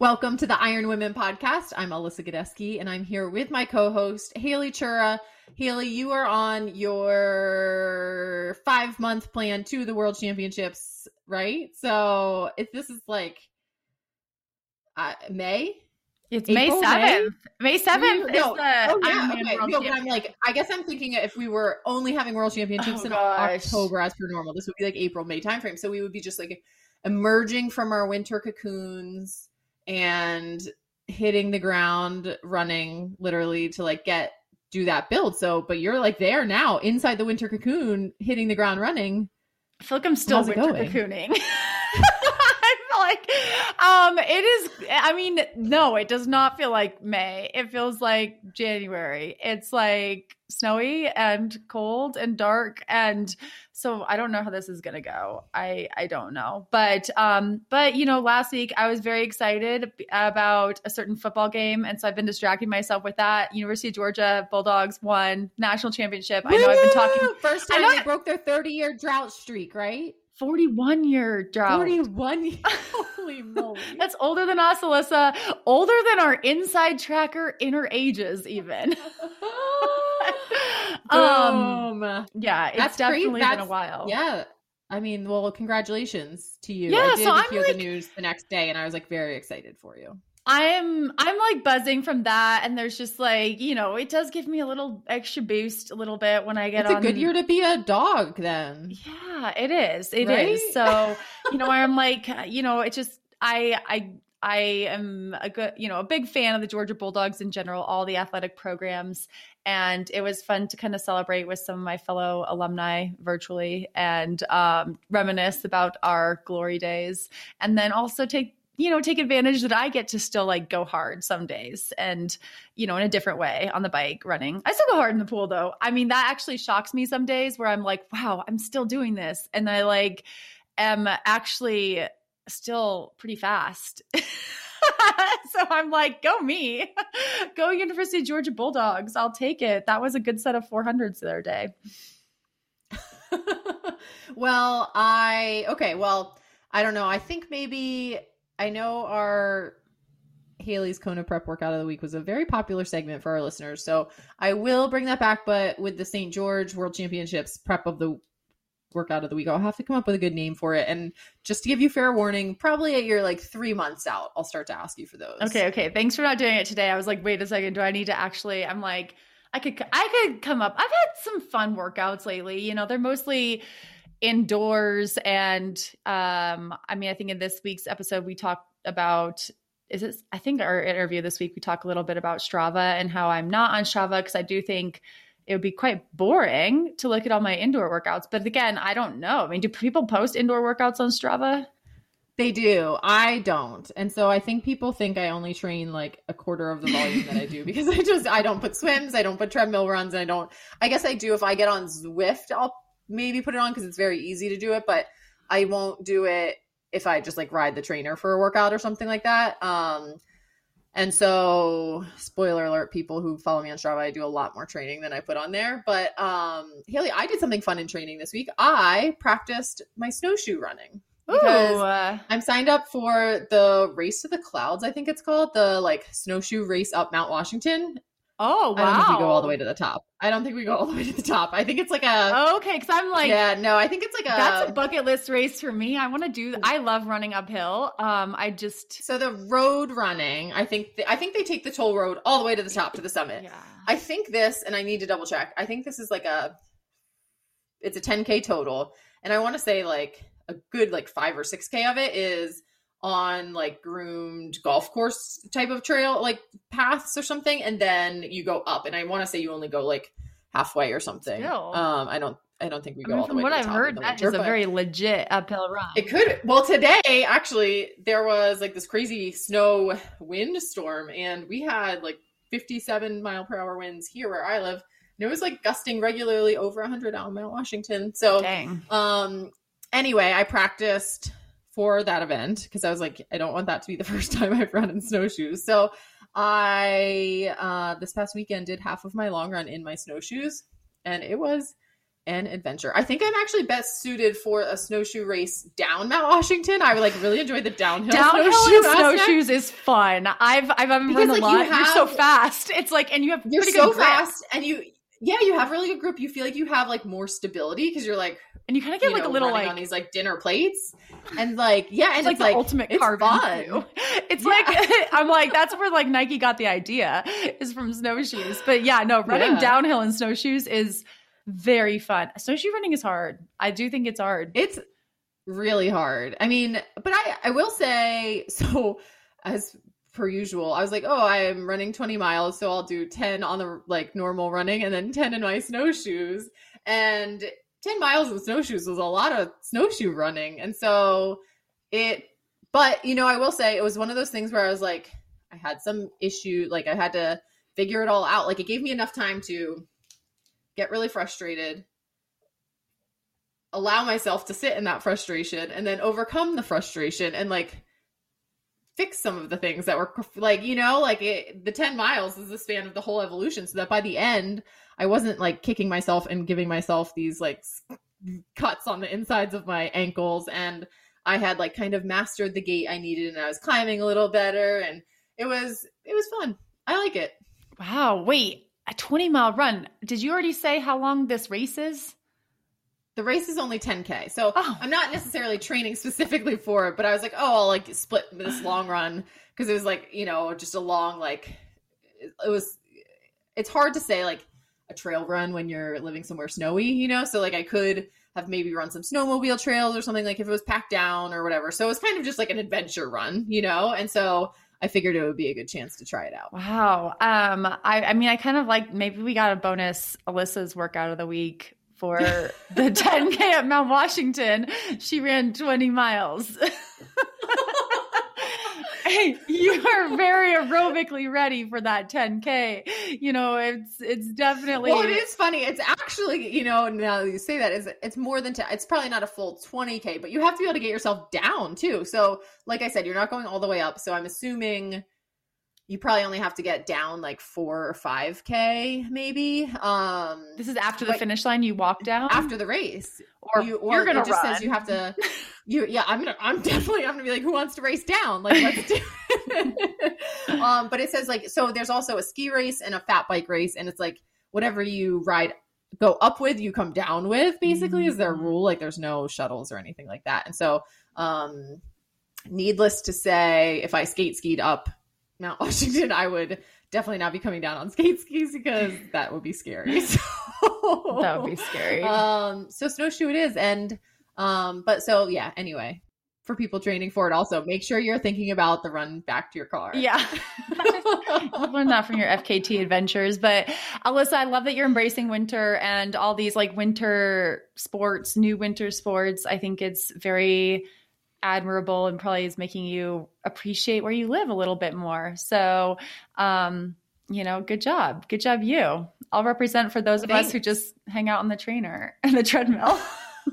Welcome to the Iron Women podcast. I'm Alyssa Godesky, and I'm here with my co-host Haley Chura. Haley, you are on your five month plan to the World Championships, right? So if this is like uh, May, it's April, May seventh. May seventh is no. the oh, yeah, okay. no, but I'm like, I guess I'm thinking if we were only having World Championships oh, in gosh. October as per normal, this would be like April May timeframe. So we would be just like emerging from our winter cocoons and hitting the ground running literally to like get do that build. So, but you're like there now inside the winter cocoon, hitting the ground running. I feel like I'm still winter cocooning. I feel like um it is I mean, no, it does not feel like May. It feels like January. It's like snowy and cold and dark and so I don't know how this is going to go. I I don't know. But um but you know, last week I was very excited about a certain football game and so I've been distracting myself with that. University of Georgia Bulldogs won national championship. I know I've been talking first time they broke their 30-year drought streak, right? 41 year drought. 41 Holy moly. That's older than us, Alyssa. Older than our inside tracker inner ages, even. um, yeah, it's That's definitely been a while. Yeah. I mean, well, congratulations to you. Yeah, I did so I'm hear like, the news the next day and I was like very excited for you. I'm I'm like buzzing from that, and there's just like you know it does give me a little extra boost a little bit when I get. On. It's on... a good year to be a dog, then. Yeah, it is. It right? is. So you know, I'm like you know, it just I I I am a good you know a big fan of the Georgia Bulldogs in general, all the athletic programs, and it was fun to kind of celebrate with some of my fellow alumni virtually and um, reminisce about our glory days, and then also take you know, take advantage that I get to still like go hard some days and, you know, in a different way on the bike running. I still go hard in the pool though. I mean, that actually shocks me some days where I'm like, wow, I'm still doing this. And I like am actually still pretty fast. so I'm like, go me, go University of Georgia Bulldogs. I'll take it. That was a good set of 400s the other day. well, I, okay, well, I don't know. I think maybe I know our Haley's Kona prep workout of the week was a very popular segment for our listeners. So I will bring that back, but with the St. George World Championships prep of the workout of the week, I'll have to come up with a good name for it. And just to give you fair warning, probably at your like three months out, I'll start to ask you for those. Okay, okay. Thanks for not doing it today. I was like, wait a second, do I need to actually? I'm like, I could, I could come up. I've had some fun workouts lately. You know, they're mostly indoors and um i mean i think in this week's episode we talked about is it i think our interview this week we talk a little bit about strava and how i'm not on strava because i do think it would be quite boring to look at all my indoor workouts but again i don't know i mean do people post indoor workouts on strava they do. I don't. And so I think people think I only train like a quarter of the volume that I do because I just I don't put swims, I don't put treadmill runs, I don't I guess I do if I get on Zwift, I'll maybe put it on because it's very easy to do it, but I won't do it if I just like ride the trainer for a workout or something like that. Um, and so, spoiler alert, people who follow me on Strava, I do a lot more training than I put on there. But um, Haley, I did something fun in training this week. I practiced my snowshoe running because Ooh. I'm signed up for the Race to the Clouds. I think it's called the like snowshoe race up Mount Washington, Oh wow! I don't think we go all the way to the top. I don't think we go all the way to the top. I think it's like a okay. Because I'm like, yeah, no, I think it's like a that's a bucket list race for me. I want to do. I love running uphill. Um, I just so the road running. I think the, I think they take the toll road all the way to the top to the summit. Yeah. I think this, and I need to double check. I think this is like a, it's a 10k total, and I want to say like a good like five or six k of it is on like groomed golf course type of trail like paths or something and then you go up and i want to say you only go like halfway or something Still. um i don't i don't think we go I mean, all the from way what to i've heard that winter, is a very legit uphill run it could well today actually there was like this crazy snow wind storm and we had like 57 mile per hour winds here where I live. And it was like gusting regularly over 100 out in Mount Washington. So, Dang. um, anyway, I practiced for that event because I was like, I don't want that to be the first time I've run in snowshoes. So, I uh, this past weekend did half of my long run in my snowshoes, and it was an adventure. I think I'm actually best suited for a snowshoe race down Mount Washington. I would like really enjoy the downhill, Downhill snowshoe in snowshoes is fun. I've I've run Because, a like, you lot. You're so fast. It's like, and you have You're so fast, and you yeah, you have really good grip. You feel like you have like more stability because you're like and you kind of get you like know, a little like on these like dinner plates, and like yeah, and it's like it's the like ultimate it's carbon fun. too. It's Yeah. like I'm like that's where like Nike got the idea is from snowshoes. But yeah, no, running Yeah. downhill in snowshoes is very fun. Snowshoe running is hard. I do think it's hard. It's really hard. I mean, but I I will say so as per usual. I was like, "Oh, I'm running 20 miles, so I'll do 10 on the like normal running and then 10 in my snowshoes." And 10 miles in snowshoes was a lot of snowshoe running. And so it but, you know, I will say it was one of those things where I was like I had some issue, like I had to figure it all out. Like it gave me enough time to get really frustrated, allow myself to sit in that frustration and then overcome the frustration and like fix some of the things that were like you know like it, the 10 miles is the span of the whole evolution so that by the end i wasn't like kicking myself and giving myself these like cuts on the insides of my ankles and i had like kind of mastered the gait i needed and i was climbing a little better and it was it was fun i like it Wow, wait, a 20 mile run. Did you already say how long this race is? the race is only 10k so Oh. i'm not necessarily training specifically for it but i was like oh i'll like split this long run because it was like you know just a long like it it was it's hard to say like a trail run when you're living somewhere snowy you know so like i could have maybe run some snowmobile trails or something like if it was packed down or whatever so it was kind of just like an adventure run you know and so i figured it would be a good chance to try it out Wow. Um, I, I mean, I kind of like maybe we got a bonus Alyssa's workout of the week for the 10K at Mount Washington. She ran 20 miles. hey, you are very aerobically ready for that 10K. You know, it's it's definitely Well, it is funny. It's actually, you know, now you say that, is it's more than 10, it's probably not a full 20k, but you have to be able to get yourself down too. So, like I said, you're not going all the way up. So, I'm assuming you probably only have to get down like 4 or 5k maybe. Um This is after the finish line you walk down after the race. or you, you're going to it just run. says you have to you yeah, I'm to I'm definitely I'm going to be like who wants to race down? Like let's do it. um but it says like so there's also a ski race and a fat bike race and it's like whatever you ride go up with you come down with basically is their Mm-hmm. rule like there's no shuttles or anything like that and so um needless to say if i skate skied up mount washington i would definitely not be coming down on skate skis because that would be scary so, that would be scary. um so snowshoe it is and um but so yeah anyway for people training for it also make sure you're thinking about the run back to your car yeah. I've learned that from your FKT adventures. But Alyssa, I love that you're embracing winter and all these like winter sports, new winter sports. I think it's very admirable and probably is making you appreciate where you live a little bit more. So, um, you know, good job. Good job, you. I'll represent for those of us who just hang out on the trainer and the treadmill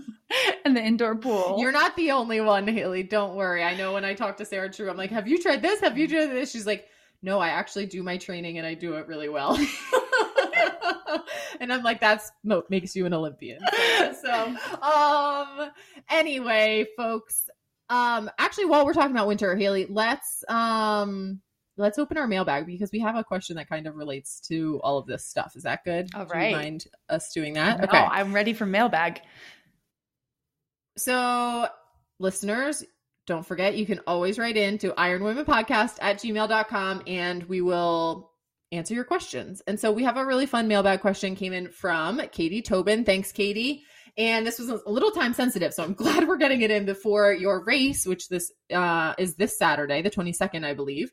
and the indoor pool. You're not the only one, Haley. Don't worry. I know when I talk to Sarah True, I'm like, have you tried this? Have you tried this? She's like, no, I actually do my training and I do it really well. and I'm like, that's mo- makes you an Olympian. So, um, anyway, folks, um, actually, while we're talking about winter, Haley, let's, um, let's open our mailbag because we have a question that kind of relates to all of this stuff. Is that good? All Do you mind us doing that? No, I'm ready for mailbag. So, listeners, don't forget you can always write in to ironwomenpodcast at gmail.com and we will answer your questions. And so we have a really fun mailbag question came in from Katie Tobin. Thanks, Katie. And this was a little time sensitive, so I'm glad we're getting it in before your race, which this uh, is this Saturday, the 22nd, I believe.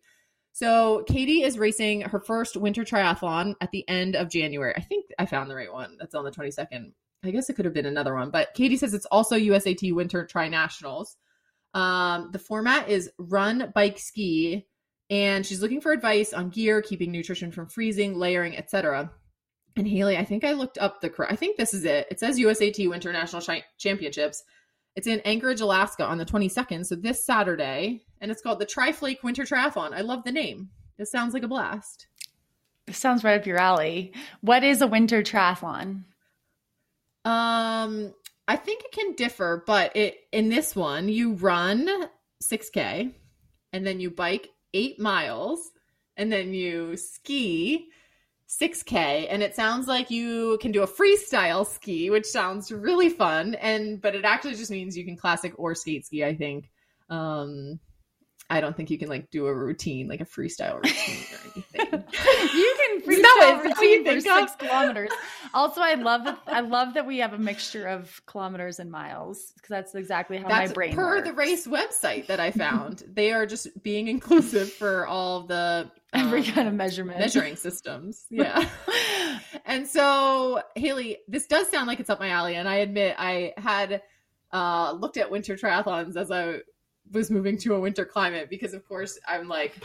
So Katie is racing her first winter triathlon at the end of January. I think I found the right one. That's on the 22nd. I guess it could have been another one, but Katie says it's also USAT Winter Tri Nationals. Um, the format is run, bike, ski, and she's looking for advice on gear, keeping nutrition from freezing, layering, etc. And Haley, I think I looked up the I think this is it. It says USAT Winter National Chi- Championships. It's in Anchorage, Alaska on the 22nd, so this Saturday, and it's called the Triflake Winter Triathlon. I love the name. It sounds like a blast. This sounds right up your alley. What is a winter triathlon? Um, I think it can differ, but it in this one you run 6k and then you bike 8 miles and then you ski 6k and it sounds like you can do a freestyle ski which sounds really fun and but it actually just means you can classic or skate ski I think. Um I don't think you can like do a routine, like a freestyle routine or anything. you can freestyle what- is that what you routine for six kilometers. Also, I love that. I love that we have a mixture of kilometers and miles because that's exactly how That's my brain per works. the race website that I found. they are just being inclusive for all the Every um, kind of measurement. measuring systems. Yeah. and so, Haley, this does sound like it's up my alley. And I admit I had uh, looked at winter triathlons as I was moving to a winter climate because, of course, I'm like,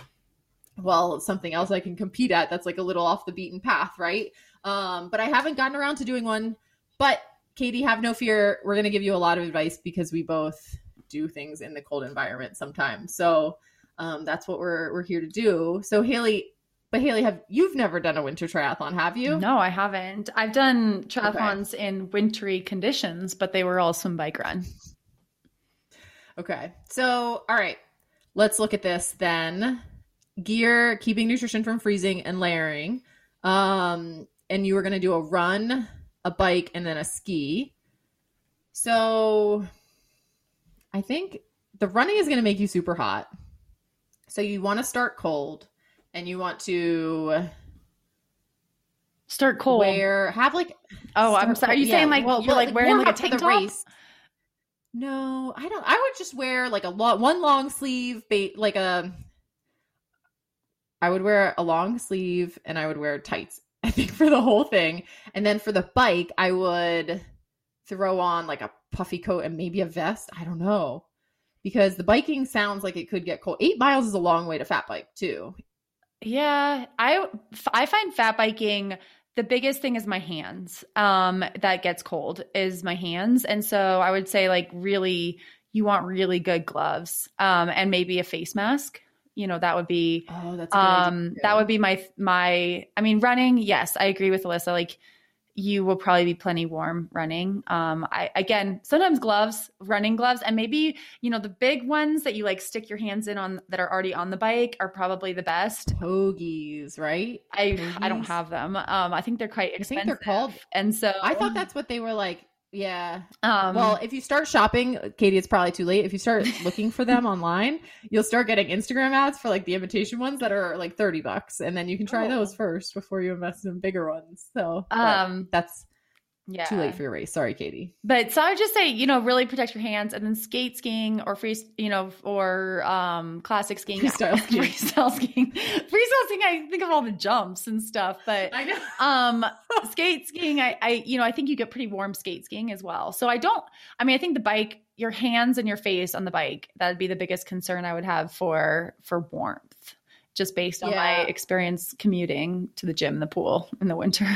well, something else I can compete at that's like a little off the beaten path, right? Um, but I haven't gotten around to doing one. But Katie, have no fear. We're going to give you a lot of advice because we both do things in the cold environment sometimes. So um, that's what we're we're here to do. So Haley, but Haley, have you've never done a winter triathlon, have you? No, I haven't. I've done triathlons in wintry conditions, but they were all swim bike run. Okay. So, all right. Let's look at this then. Gear, keeping nutrition from freezing and layering. Um, and you were going to do a run, a bike, and then a ski. So, I think the running is going to make you super hot. So, you want to start cold and you want to Start cold. wear, have like, oh, I'm sorry. Are you cold- saying like well, you're like wearing like a tank top? No, I don't. I would just wear like a lot one long sleeve, ba- like a. I would wear a long sleeve and I would wear tights. I think for the whole thing, and then for the bike, I would throw on like a puffy coat and maybe a vest. I don't know because the biking sounds like it could get cold. Eight miles is a long way to fat bike too. Yeah, I I find fat biking the biggest thing is my hands. Um, that gets cold is my hands, and so I would say like really, you want really good gloves, um, and maybe a face mask. You know, that would be Oh, that's a good idea, um that would be my my. I mean, running. Yes, I agree with Alyssa. Like you will probably be plenty warm running. Um, I again sometimes gloves, running gloves, and maybe you know the big ones that you like stick your hands in on that are already on the bike are probably the best. pogies, right? I I don't have them. Um, I think they're quite I expensive. think they're called. and so I thought that's what they were like. Yeah. Um, well, if you start shopping, Katie, it's probably too late. If you start looking for them online, you'll start getting Instagram ads for like the imitation ones that are like 30 bucks. And then you can try Oh. those first before you invest in bigger ones. So um, that's yeah, too late for your race. Sorry, Katie. But so I would just say, you know, really protect your hands and then skate skiing or free, you know, or um, classic skiing. Freestyle skiing. Freestyle skiing. Freestyle skiing, I think of all the jumps and stuff, but I know. um skate skiing I, I you know i think you get pretty warm skate skiing as well so i don't i mean i think the bike your hands and your face on the bike that'd be the biggest concern i would have for for warmth just based on my experience commuting to the gym the pool in the winter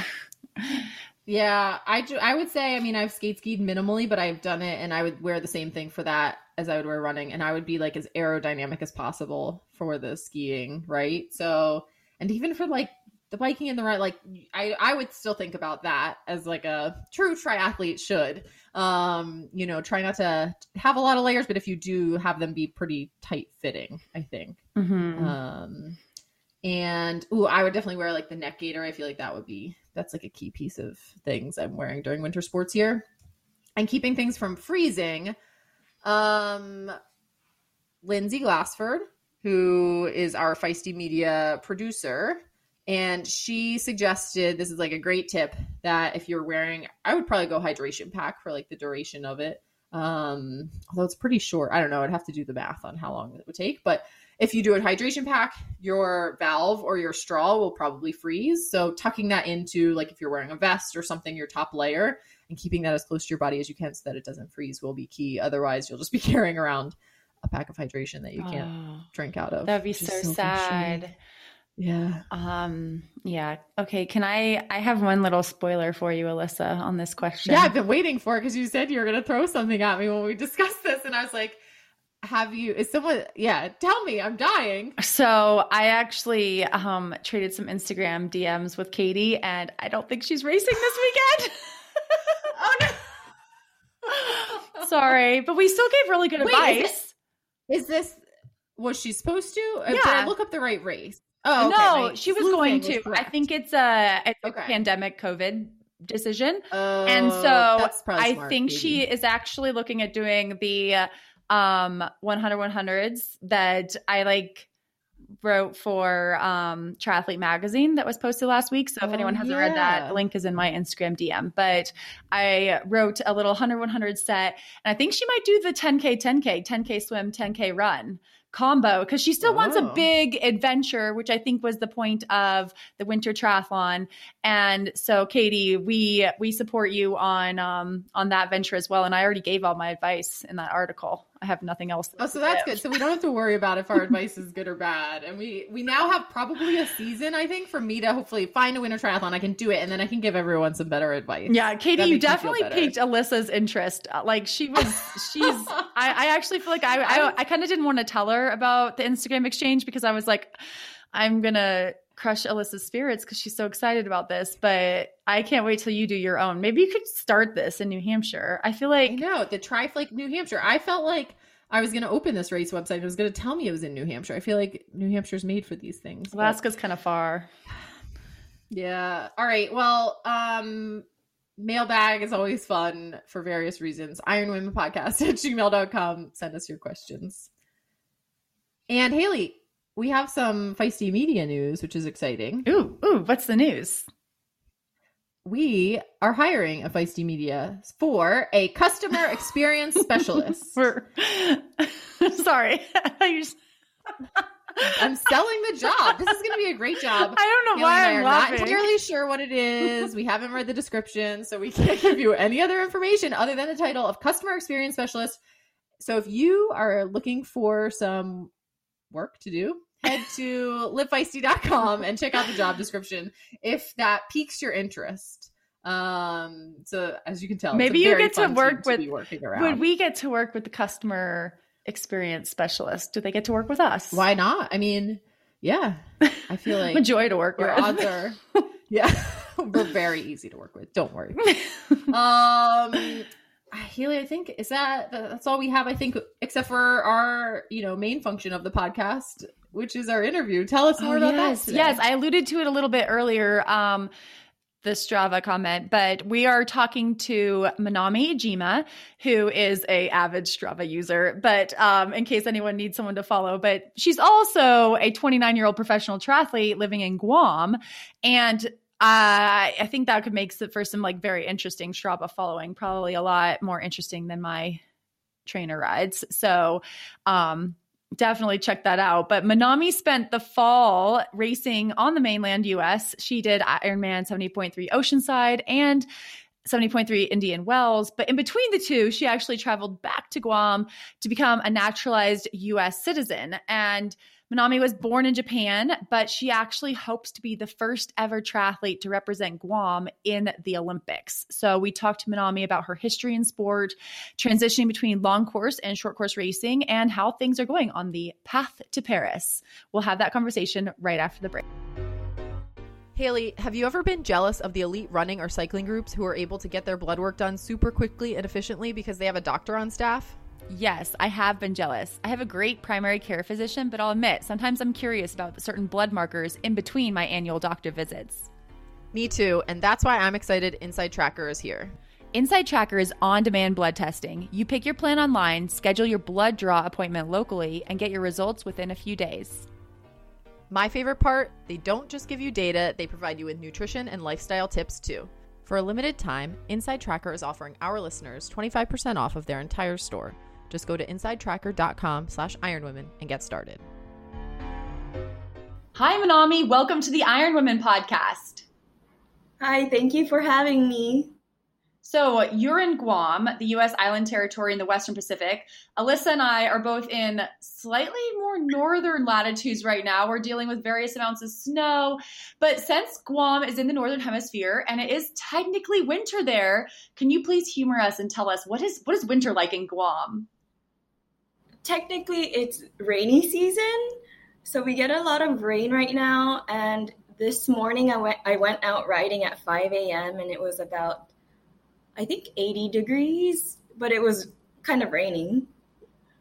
Yeah, I do. I would say, I mean, I've skate skied minimally, but I've done it, and I would wear the same thing for that as I would wear running, and I would be like as aerodynamic as possible for the skiing, right? So, and even for like the biking and the run, like I, I would still think about that as like a true triathlete should. Um, you know, try not to have a lot of layers, but if you do, have them be pretty tight fitting. I think. mm-hmm. Um, and ooh, I would definitely wear like the neck gaiter. I feel like that would be that's like a key piece of things I'm wearing during winter sports here. And keeping things from freezing. Um, Lindsay Glassford, who is our feisty media producer, and she suggested this is like a great tip that if you're wearing, I would probably go hydration pack for like the duration of it. Um, although it's pretty short. I don't know. I'd have to do the math on how long it would take, but if you do a hydration pack, your valve or your straw will probably freeze. So tucking that into like if you're wearing a vest or something, your top layer and keeping that as close to your body as you can so that it doesn't freeze will be key. Otherwise, you'll just be carrying around a pack of hydration that you can't Oh, drink out of. that'd be so, frustrating. sad. Yeah. Um, yeah. Okay. Can I? I have one little spoiler for you, Alyssa, on this question. Yeah, I've been waiting for it because you said you were going to throw something at me when we discussed this. And I was like, have you, is someone, yeah, tell me, I'm dying. So I actually um traded some Instagram DMs with Katie, and I don't think she's racing this weekend. Oh, no. Sorry, but we still gave really good Wait, is advice. Is this, was she supposed to? Did I Yeah. look up the right race? Oh, okay, no, she was going to. was I think it's a, it's a pandemic COVID decision. Oh, and so I smart, think she is actually looking at doing the um 100 100s that I like wrote for um triathlete magazine that was posted last week. So if Oh, anyone hasn't read that the link is in my instagram dm but i wrote a little 100 100 set and i think she might do the 10k 10k 10k swim 10k run combo because she still wants a Oh. big adventure which i think was the point of the winter triathlon. And so katie we we support you on um on that venture as well. And i already gave all my advice in that article i have nothing else Oh, so that's good. So we don't have to worry about if our advice is good or bad. And we we now have probably a season, I think, for me to hopefully find a winter triathlon. I can do it, and then I can give everyone some better advice. Yeah, Katie, you makes me feel definitely better. piqued Alyssa's interest. Uh, Like she was, she's. I, I actually feel like I, I, I kind of didn't want to tell her about the Instagram exchange because I was like, I'm gonna crush Alyssa's spirits because she's so excited about this. But I can't wait till you do your own. Maybe you could start this in New Hampshire. I feel like no, the Triflake New Hampshire. I felt like I was going to open this race website. And it was going to tell me it was in New Hampshire. I feel like New Hampshire's made for these things. but- Alaska's kind of far. Yeah. All right. Well, um, mailbag is always fun for various reasons. Iron Women Podcast at gmail.com. Send us your questions. And Haley, we have some feisty media news, which is exciting. Ooh, ooh, what's the news? We are hiring a feisty media for a customer experience specialist. We're sorry. I'm selling the job. This is going to be a great job. I don't know why I'm laughing. not entirely sure what it is. We haven't read the description, so we can't give you any other information other than the title of customer experience specialist. So if you are looking for some work to do, head to livefeisty.com and check out the job description if that piques your interest. Um, so as you can tell, Maybe you get to work with- working around. Would we get to work with the customer experience specialist? Do they get to work with us? Why not? I mean, yeah, I feel like a joy to work your with. odds are yeah we're very easy to work with don't worry um Haley, I think is that that's all we have. I think, except for our you know main function of the podcast, which is our interview. Tell us more Oh, about yes. that. today. Yes, I alluded to it a little bit earlier. Um, the Strava comment, but we are talking to Manami Iijima, who is a avid Strava user. But um, in case anyone needs someone to follow, but she's also a 29 year old professional triathlete living in Guam, and uh, I think that could make for some like very interesting Strava following. Probably a lot more interesting than my trainer rides. So, um, definitely check that out. But Manami spent the fall racing on the mainland US. She did Ironman 70.3 Oceanside and 70.3 Indian Wells. But in between the two, she actually traveled back to Guam to become a naturalized US citizen. And Manami was born in Japan, but she actually hopes to be the first ever triathlete to represent Guam in the Olympics. So we talked to Manami about her history in sport, transitioning between long course and short course racing, and how things are going on the path to Paris. We'll have that conversation right after the break. Haley, have you ever been jealous of the elite running or cycling groups who are able to get their blood work done super quickly and efficiently because they have a doctor on staff? Yes, I have been jealous. I have a great primary care physician, but I'll admit, sometimes I'm curious about certain blood markers in between my annual doctor visits. Me too, and that's why I'm excited Inside Tracker is here. Inside Tracker is on demand blood testing. You pick your plan online, schedule your blood draw appointment locally, and get your results within a few days. My favorite part they don't just give you data, they provide you with nutrition and lifestyle tips too. For a limited time, Inside Tracker is offering our listeners 25% off of their entire store. Just go to insidetracker.com slash ironwomen and get started. Hi, Manami. Welcome to the Iron Women podcast. Hi, thank you for having me. So you're in Guam, the U.S. island territory in the Western Pacific. Alyssa and I are both in slightly more northern latitudes right now. We're dealing with various amounts of snow. But since Guam is in the northern hemisphere and it is technically winter there, can you please humor us and tell us what is what is winter like in Guam? Technically, it's rainy season, so we get a lot of rain right now. And this morning, I went I went out riding at 5 a.m. and it was about I think 80 degrees, but it was kind of raining.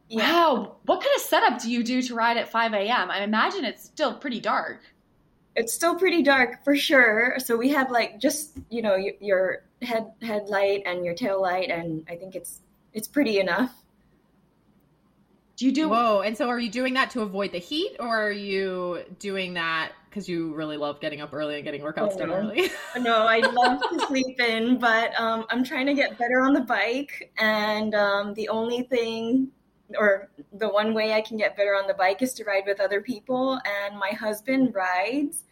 Yeah. Wow. What kind of setup do you do to ride at 5 a.m.? I imagine it's still pretty dark. It's still pretty dark for sure. So we have like just, you know, your head headlight and your tail light and I think it's it's pretty enough. Do you do Whoa, and so are you doing that to avoid the heat or are you doing that because you really love getting up early and getting workouts oh, done early? no, I love to sleep in, but um, I'm trying to get better on the bike. And um, the only thing, or the one way I can get better on the bike is to ride with other people. And my husband rides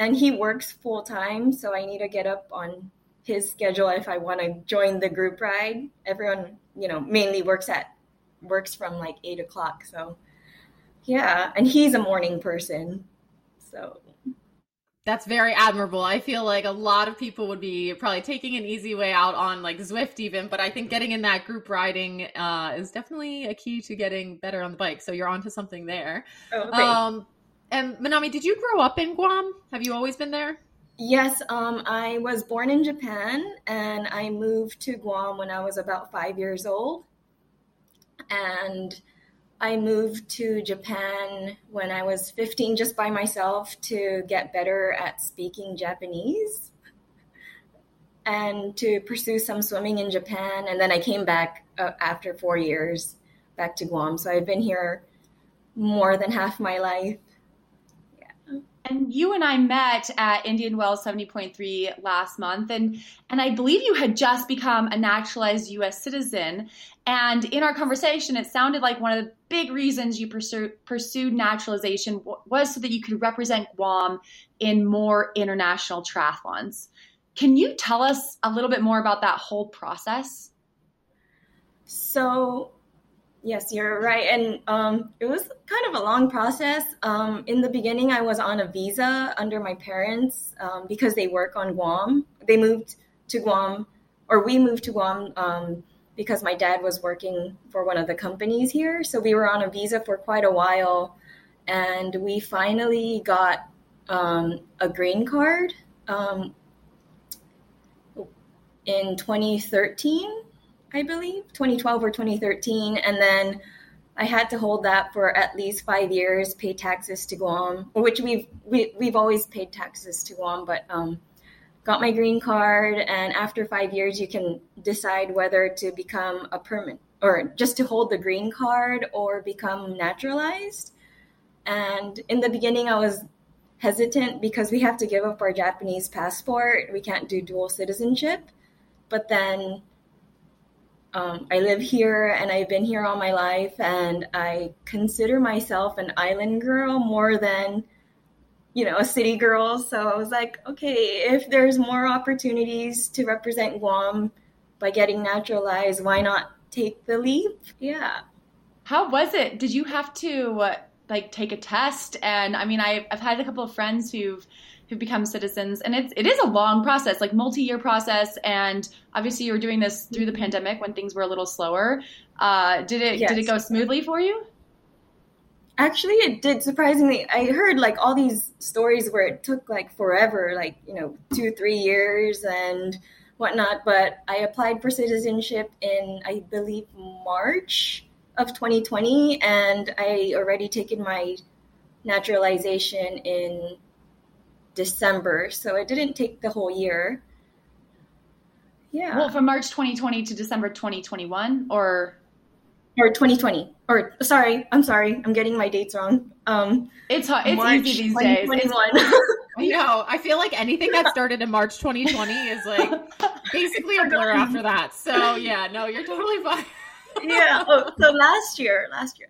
and he works full time. So I need to get up on his schedule if I want to join the group ride. Everyone, you know, mainly works at works from like eight o'clock. So yeah, and he's a morning person. So that's very admirable. I feel like a lot of people would be probably taking an easy way out on like Zwift even, but I think getting in that group riding uh, is definitely a key to getting better on the bike. So you're onto something there. Oh. Um, and Manami, did you grow up in Guam? Have you always been there? Yes, um, I was born in Japan and I moved to Guam when I was about five years old and I moved to Japan when I was 15 just by myself to get better at speaking Japanese and to pursue some swimming in Japan. And then I came back uh, after four years back to Guam. So I've been here more than half my life. And you and I met at Indian Wells 70.3 last month, and, and I believe you had just become a naturalized US citizen. And in our conversation, it sounded like one of the big reasons you pursue, pursued naturalization was so that you could represent Guam in more international triathlons. Can you tell us a little bit more about that whole process? So, Yes, you're right. And um, it was kind of a long process. Um, in the beginning, I was on a visa under my parents um, because they work on Guam. They moved to Guam, or we moved to Guam um, because my dad was working for one of the companies here. So we were on a visa for quite a while. And we finally got um, a green card um, in 2013 I believe, 2012 or 2013. And then I had to hold that for at least five years, pay taxes to Guam, which we've we, we've always paid taxes to Guam, but um, got my green card. And after five years, you can decide whether to become a permanent or just to hold the green card or become naturalized. And in the beginning, I was hesitant because we have to give up our Japanese passport. We can't do dual citizenship. But then um, I live here and I've been here all my life, and I consider myself an island girl more than, you know, a city girl. So I was like, okay, if there's more opportunities to represent Guam by getting naturalized, why not take the leap? Yeah. How was it? Did you have to uh, like take a test? And I mean, I've, I've had a couple of friends who've who've become citizens. And it's it is a long process like multi-year process. And obviously you were doing this through the pandemic when things were a little slower. Uh, did it yes. did it go smoothly for you? Actually it did surprisingly. I heard like all these stories where it took like forever like you know two three years and whatnot. But i applied for citizenship in i believe march of 2020 and i already taken my naturalization in December, so it didn't take the whole year. Yeah. Well, from March 2020 to December 2021, or or 2020, or sorry, I'm sorry, I'm getting my dates wrong. Um, it's it's March easy these days. you know, I feel like anything that started in March 2020 is like basically a blur after that. So yeah, no, you're totally fine. yeah. Oh, so last year, last year,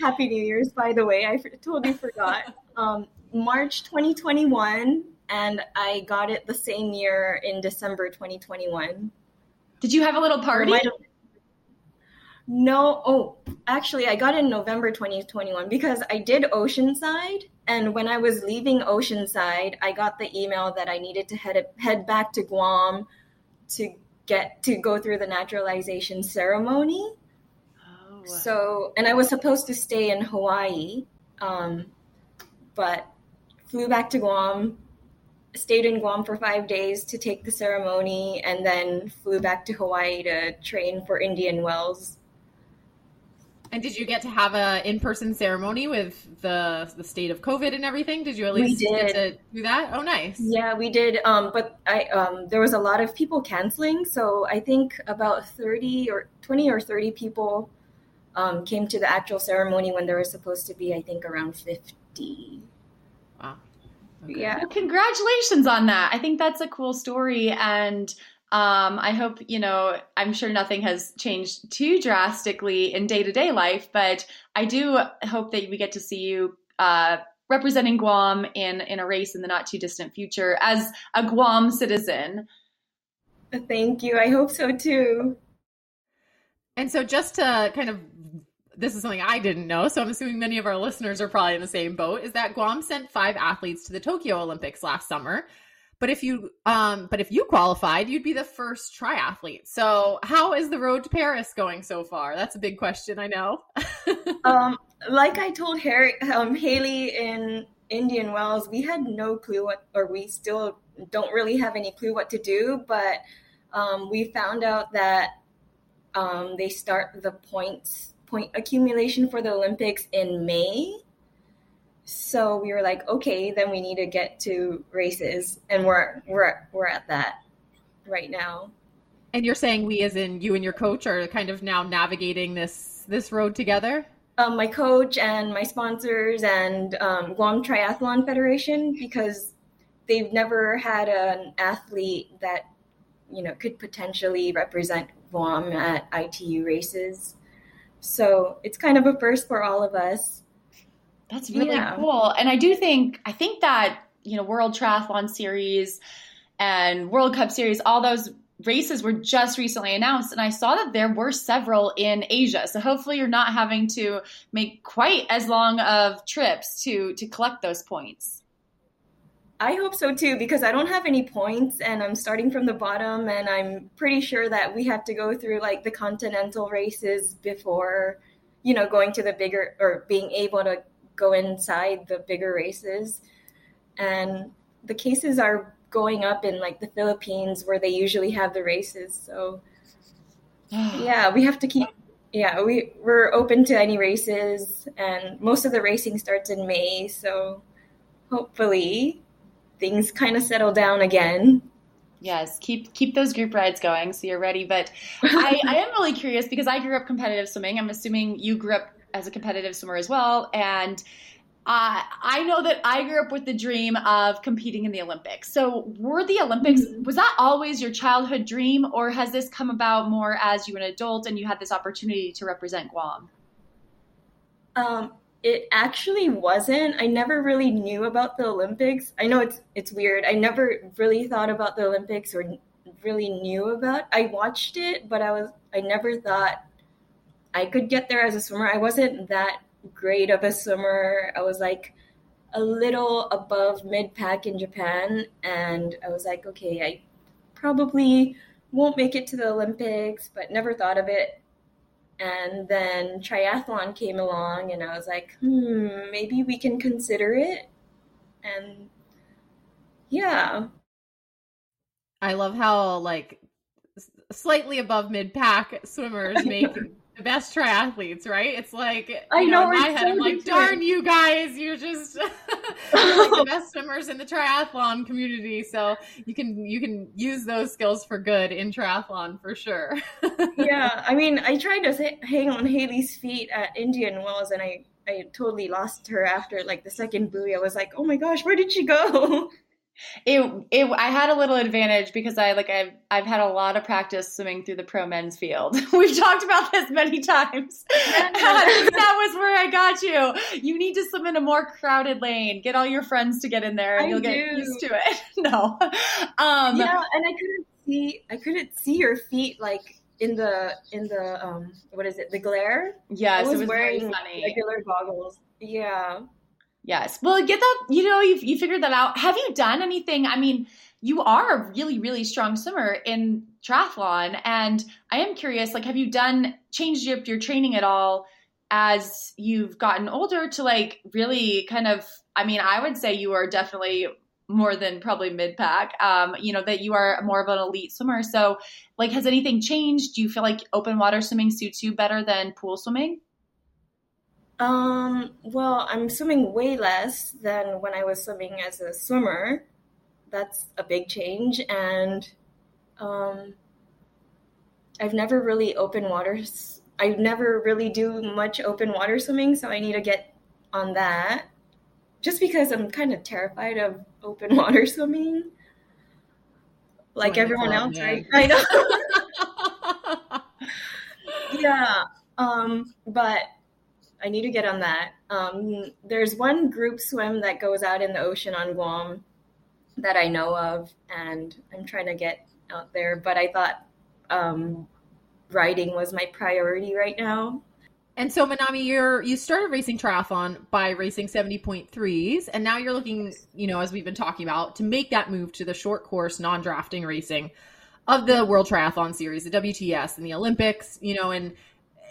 Happy New Year's, by the way. I totally forgot. Um, March 2021, and I got it the same year in December 2021. Did you have a little party? No, oh, actually, I got in November 2021 because I did Oceanside, and when I was leaving Oceanside, I got the email that I needed to head head back to Guam to get to go through the naturalization ceremony. Oh. So, and I was supposed to stay in Hawaii, um, but flew back to Guam, stayed in Guam for five days to take the ceremony, and then flew back to Hawaii to train for Indian Wells. And did you get to have a in-person ceremony with the the state of COVID and everything? Did you at least get to do that? Oh, nice. Yeah, we did. Um, but I um, there was a lot of people canceling, so I think about thirty or twenty or thirty people um, came to the actual ceremony when there was supposed to be, I think, around fifty. Wow. Okay. Yeah. Well, congratulations on that. I think that's a cool story. And um, I hope, you know, I'm sure nothing has changed too drastically in day to day life, but I do hope that we get to see you uh, representing Guam in, in a race in the not too distant future as a Guam citizen. Thank you. I hope so too. And so, just to kind of, this is something I didn't know, so I'm assuming many of our listeners are probably in the same boat. Is that Guam sent five athletes to the Tokyo Olympics last summer, but if you, um, but if you qualified, you'd be the first triathlete. So, how is the road to Paris going so far? That's a big question, I know. Um, like I told Harry, um, Haley in Indian Wells, we had no clue what, or we still don't really have any clue what to do. But um, we found out that um, they start the points point accumulation for the Olympics in May. So we were like, okay, then we need to get to races, and we're we're we're at that right now. and you're saying we, as in you and your coach, are kind of now navigating this this road together. um, my coach and my sponsors and um, Guam Triathlon Federation because they've never had an athlete that you know could potentially represent Guam at ITU races. So it's kind of a first for all of us. That's really Yeah. cool. And I do think I think that, you know, World Triathlon Series and World Cup Series, all those races were just recently announced and I saw that there were several in Asia. So hopefully you're not having to make quite as long of trips to to collect those points. I hope so too because I don't have any points and I'm starting from the bottom and I'm pretty sure that we have to go through like the continental races before you know going to the bigger or being able to go inside the bigger races. And the cases are going up in like the Philippines where they usually have the races so yeah we have to keep yeah we we're open to any races and most of the racing starts in May so hopefully things kind of settle down again. Yes, keep keep those group rides going so you're ready. But I, I am really curious because I grew up competitive swimming. I'm assuming you grew up as a competitive swimmer as well, and uh, I know that I grew up with the dream of competing in the Olympics. So, were the Olympics was that always your childhood dream, or has this come about more as you an adult and you had this opportunity to represent Guam? Um, it actually wasn't. I never really knew about the Olympics. I know it's it's weird. I never really thought about the Olympics or really knew about. I watched it, but I was I never thought I could get there as a swimmer. I wasn't that great of a swimmer. I was like a little above mid pack in Japan, and I was like, okay, I probably won't make it to the Olympics, but never thought of it. And then triathlon came along, and I was like, hmm, maybe we can consider it. And yeah, I love how like slightly above mid pack swimmers make the best triathletes, right? It's like I you know, in my head, so I'm like, darn you guys, you're just you're like the best swimmers in the triathlon community. So you can you can use those skills for good in triathlon for sure. yeah. I mean, I tried to hang on Haley's feet at Indian Wells, and I I totally lost her after like the second buoy. I was like, oh my gosh, where did she go? It, it I had a little advantage because I like I've I've had a lot of practice swimming through the pro men's field. We've talked about this many times. And that was where I got you. You need to swim in a more crowded lane. Get all your friends to get in there and I you'll get used to it. No. Um yeah, and I couldn't see I couldn't see your feet like in the in the um what is it the glare. Yes, I was, it was wearing regular goggles. Yeah. Yes. Well, get that, you know, you you figured that out. Have you done anything? I mean, you are a really, really strong swimmer in triathlon. And I am curious, like, have you done, changed up your training at all as you've gotten older to like really kind of, I mean, I would say you are definitely more than probably mid pack, um, you know, that you are more of an elite swimmer. So, like, has anything changed? Do you feel like open water swimming suits you better than pool swimming? Um, well, I'm swimming way less than when I was swimming as a swimmer. That's a big change. And um, I've never really open water. I never really do much open water swimming, so I need to get on that. Just because I'm kind of terrified of open water swimming, like the everyone club, else, right? I know. yeah. Um, but I need to get on that. Um, there's one group swim that goes out in the ocean on Guam that I know of, and I'm trying to get out there. But I thought um, riding was my priority right now. And so, Manami, you're you started racing triathlon by racing 70.3s, and now you're looking, you know, as we've been talking about, to make that move to the short course, non-drafting racing of the World Triathlon Series, the WTS, and the Olympics. You know, and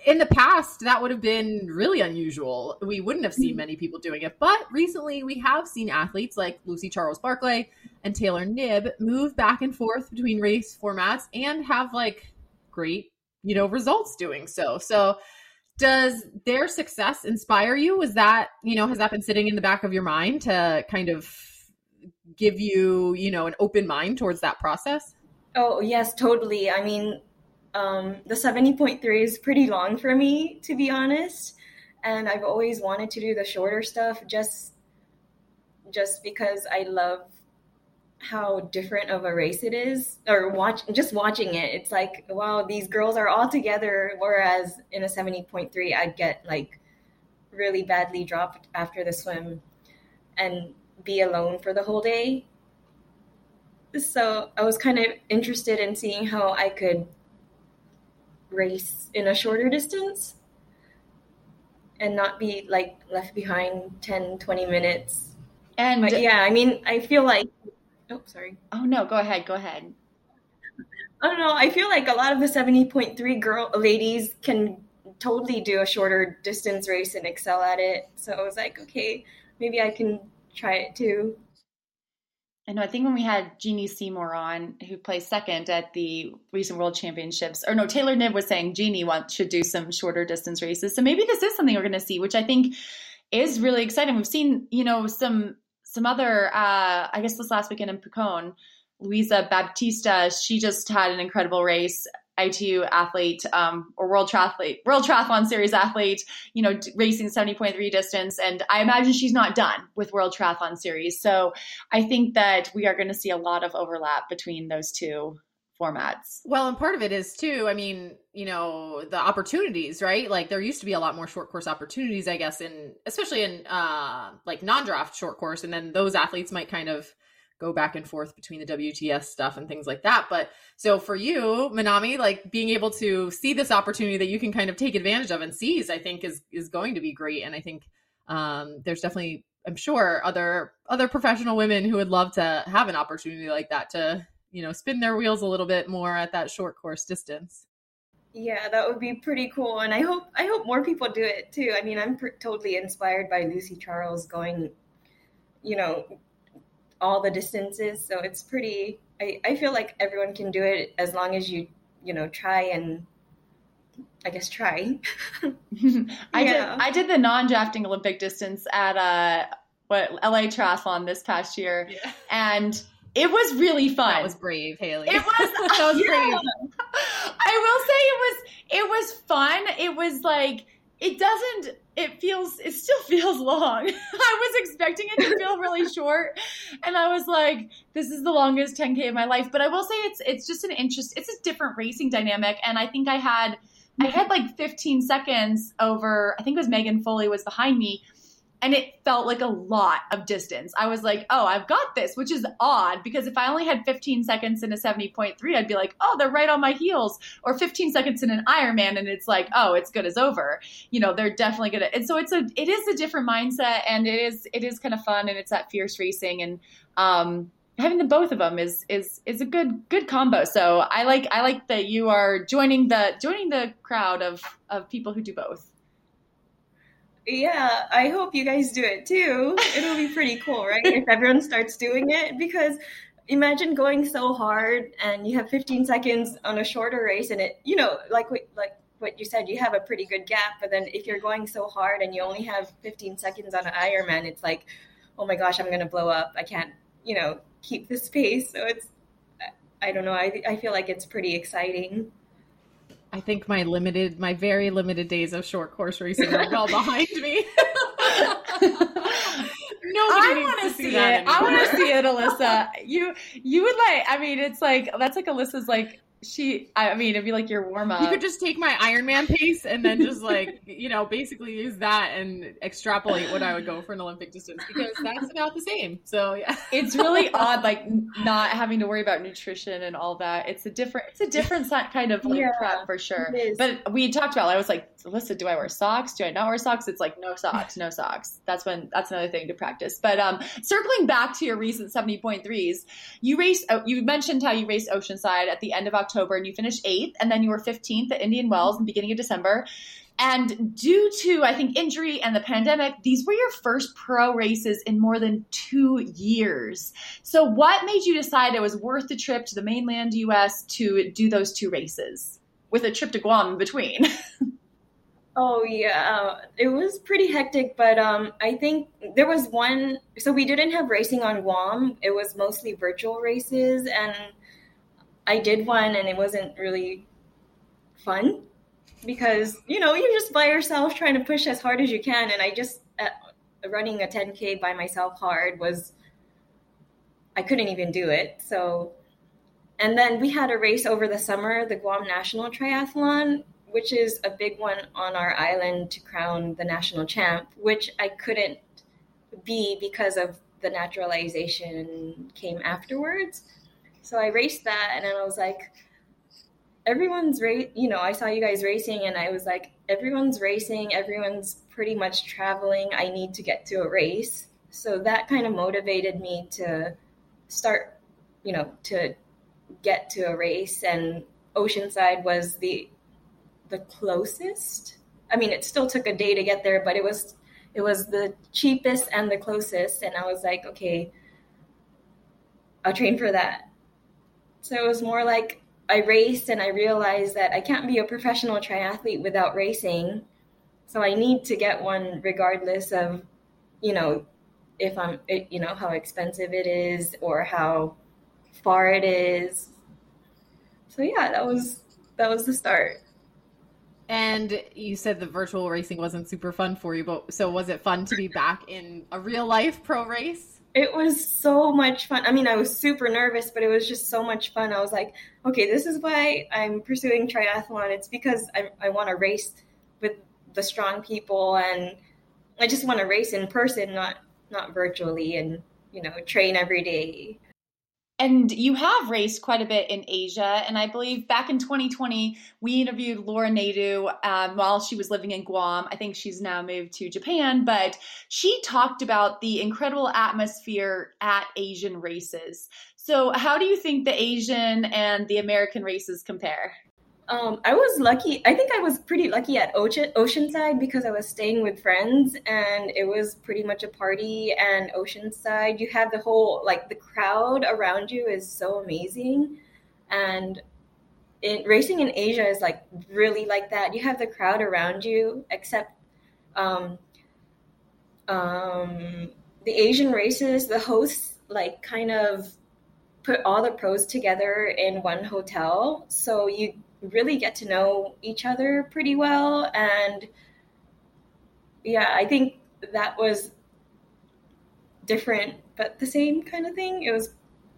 in the past, that would have been really unusual. We wouldn't have seen hmm. many people doing it, but recently we have seen athletes like Lucy Charles Barclay and Taylor Knibb move back and forth between race formats and have like great, you know, results doing so. So does their success inspire you is that you know has that been sitting in the back of your mind to kind of give you you know an open mind towards that process Oh yes, totally. I mean, um, the seventy point three is pretty long for me, to be honest, and I've always wanted to do the shorter stuff just just because I love how different of a race it is or watch just watching it. It's like wow these girls are all together whereas in a 70.3 i'd get like really badly dropped after the swim and be alone for the whole day. So i was kind of interested in seeing how i could race in a shorter distance and not be like left behind 10 20 minutes And but yeah i mean i feel like oh sorry oh no, go ahead, go ahead. I don't know. I feel like a lot of the 70.3 girl ladies can totally do a shorter distance race and excel at it. So I was like, okay, maybe I can try it too. I know. I think when we had Jeanni Seymour on, who placed second at the recent World Championships, or no, Taylor Knibb was saying Jeanni wants should do some shorter distance races. So maybe this is something we're going to see, which I think is really exciting. We've seen, you know, some some other. Uh, I guess this last weekend in Pucón, Luisa Baptista, she just had an incredible race. ITU athlete um, or world triathlete, world triathlon series athlete, you know, racing 70.3 distance. And I imagine she's not done with world triathlon series. So I think that we are going to see a lot of overlap between those two formats. well and part of it is too i mean you know the opportunities right like there used to be a lot more short course opportunities i guess in especially in uh like non-draft short course and then those athletes might kind of go back and forth between the WTS stuff and things like that. But so for you, Manami, like being able to see this opportunity that you can kind of take advantage of and seize, I think is is going to be great. And I think um, there's definitely, I'm sure, other other professional women who would love to have an opportunity like that to you know spin their wheels a little bit more at that short course distance. Yeah, that would be pretty cool, and I hope I hope more people do it too. I mean, I'm pr- totally inspired by Lucy Charles going, you know, all the distances. So it's pretty. I I feel like everyone can do it as long as you you know try and I guess try. I did I did the non-drafting Olympic distance at uh what LA Triathlon this past year, and it was really fun. That was brave, Haley. It was that was yeah. brave. I will say it was it was fun. It was like it doesn't it feels it still feels long. I was expecting it to feel really short and I was like this is the longest 10k of my life, but I will say it's it's just an interest it's a different racing dynamic and I think I had I had like 15 seconds over I think it was Megan Foley was behind me and it felt like a lot of distance. I was like, oh, I've got this, which is odd because if I only had 15 seconds in a 70.3, I'd be like, oh, they're right on my heels. Or 15 seconds in an Ironman, and it's like, oh, it's good as over. You know, they're definitely gonna. And so it's a, it is a different mindset, and it is, it is kind of fun, and it's that fierce racing, and um, having the both of them is is is a good good combo. So I like I like that you are joining the joining the crowd of of people who do both. Yeah, I hope you guys do it too. It'll be pretty cool, right? if everyone starts doing it because imagine going so hard and you have 15 seconds on a shorter race and it you know like like what you said you have a pretty good gap but then if you're going so hard and you only have 15 seconds on an ironman it's like oh my gosh i'm gonna blow up i can't you know keep this pace so it's i don't know i, I feel like it's pretty exciting I think my limited, my very limited days of short course racing are well behind me. No, I want to see, see it. I want to see it, Alyssa. You you would like. I mean, it's like that's like Alyssa's like she i mean it'd be like your warm-up. You could just take my iron man pace and then just like you know basically use that and extrapolate what i would go for an olympic distance because that's about the same. So yeah. It's really odd like not having to worry about nutrition and all that. It's a different it's a different kind of like yeah, prep for sure. But we talked about i was like alyssa do i wear socks? Do i not wear socks? It's like no socks no socks. That's when that's another thing to practice. But um circling back to your recent 70.3s you raced oh, you mentioned how you raced oceanside at the end of october October and you finished eighth, and then you were 15th at Indian Wells in the beginning of December. And due to, I think, injury and the pandemic, these were your first pro races in more than two years. So, what made you decide it was worth the trip to the mainland US to do those two races with a trip to Guam in between? Oh yeah, it was pretty hectic, but um, I think there was one. So we didn't have racing on Guam. It was mostly virtual races, and I did one and it wasn't really fun because you know you're just by yourself trying to push as hard as you can and I just uh, running a 10k by myself hard was I couldn't even do it. So and then we had a race over the summer, the Guam National Triathlon, which is a big one on our island to crown the national champ, which I couldn't be because of the naturalization came afterwards. So I raced that, and then I was like, everyone's race. You know, I saw you guys racing, and I was like, everyone's racing. Everyone's pretty much traveling. I need to get to a race. So that kind of motivated me to start, you know, to get to a race. And Oceanside was the the closest. I mean, it still took a day to get there, but it was it was the cheapest and the closest. And I was like, okay, I'll train for that. So it was more like I raced and I realized that I can't be a professional triathlete without racing. So I need to get one regardless of, you know, if I'm, you know, how expensive it is or how far it is. So yeah, that was that was the start. And you said the virtual racing wasn't super fun for you, but so was it fun to be back in a real life pro race? It was so much fun. I mean, I was super nervous, but it was just so much fun. I was like, okay, this is why I'm pursuing triathlon. It's because I, I want to race with the strong people, and I just want to race in person, not not virtually, and you know, train every day. And you have raced quite a bit in Asia. And I believe back in 2020, we interviewed Laura Nadu um, while she was living in Guam. I think she's now moved to Japan, but she talked about the incredible atmosphere at Asian races. So, how do you think the Asian and the American races compare? Um, I was lucky. I think I was pretty lucky at Ocean Oceanside because I was staying with friends, and it was pretty much a party. And Oceanside, you have the whole like the crowd around you is so amazing, and in racing in Asia is like really like that. You have the crowd around you, except um, um, the Asian races, the hosts like kind of put all the pros together in one hotel, so you really get to know each other pretty well. And yeah, I think that was different, but the same kind of thing. It was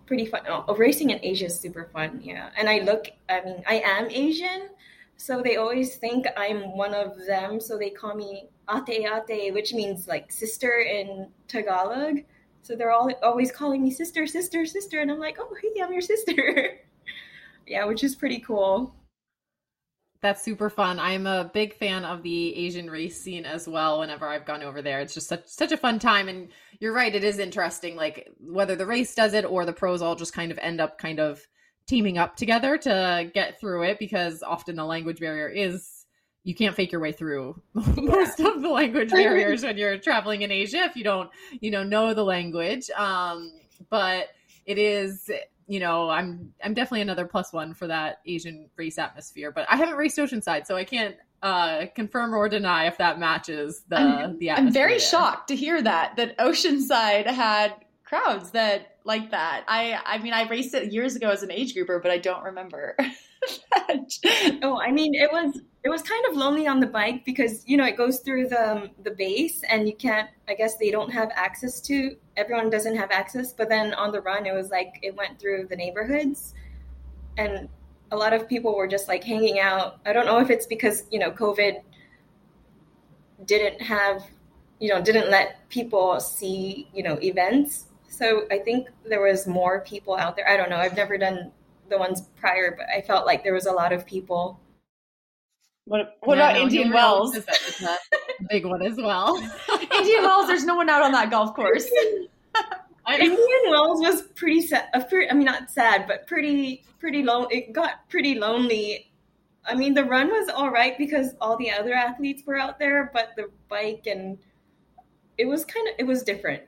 pretty fun. Oh, oh, racing in Asia is super fun. Yeah. And I look, I mean, I am Asian. So they always think I'm one of them. So they call me ate ate, which means like sister in Tagalog. So they're all always calling me sister, sister, sister, and I'm like, oh, hey, I'm your sister. yeah, which is pretty cool. That's super fun. I'm a big fan of the Asian race scene as well. Whenever I've gone over there, it's just such such a fun time. And you're right, it is interesting. Like whether the race does it or the pros all just kind of end up kind of teaming up together to get through it because often the language barrier is you can't fake your way through most of the language barriers when you're traveling in Asia if you don't you know know the language. Um, but it is you know, I'm I'm definitely another plus one for that Asian race atmosphere. But I haven't raced Oceanside, so I can't uh, confirm or deny if that matches the I'm, the atmosphere. I'm very shocked to hear that that Oceanside had crowds that like that. I I mean I raced it years ago as an age grouper, but I don't remember. oh, I mean it was it was kind of lonely on the bike because you know it goes through the the base and you can't i guess they don't have access to everyone doesn't have access but then on the run it was like it went through the neighborhoods and a lot of people were just like hanging out i don't know if it's because you know covid didn't have you know didn't let people see you know events so i think there was more people out there i don't know i've never done the ones prior but i felt like there was a lot of people what, what yeah, about no, Indian Wells? Is a big one as well. Indian Wells, there's no one out on that golf course. Indian Wells was pretty sad. I mean, not sad, but pretty, pretty low. It got pretty lonely. I mean, the run was all right because all the other athletes were out there, but the bike and it was kind of it was different.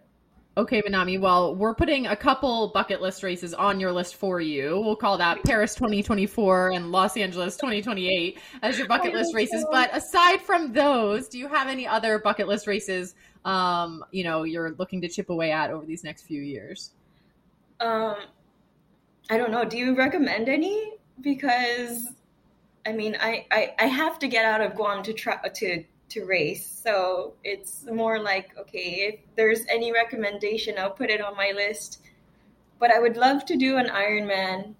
Okay, Manami. Well, we're putting a couple bucket list races on your list for you. We'll call that Paris 2024 and Los Angeles 2028 as your bucket list races. But aside from those, do you have any other bucket list races um, you know, you're looking to chip away at over these next few years? Um I don't know. Do you recommend any? Because I mean, I, I, I have to get out of Guam to try to to race. So it's more like, okay, if there's any recommendation, I'll put it on my list. But I would love to do an Ironman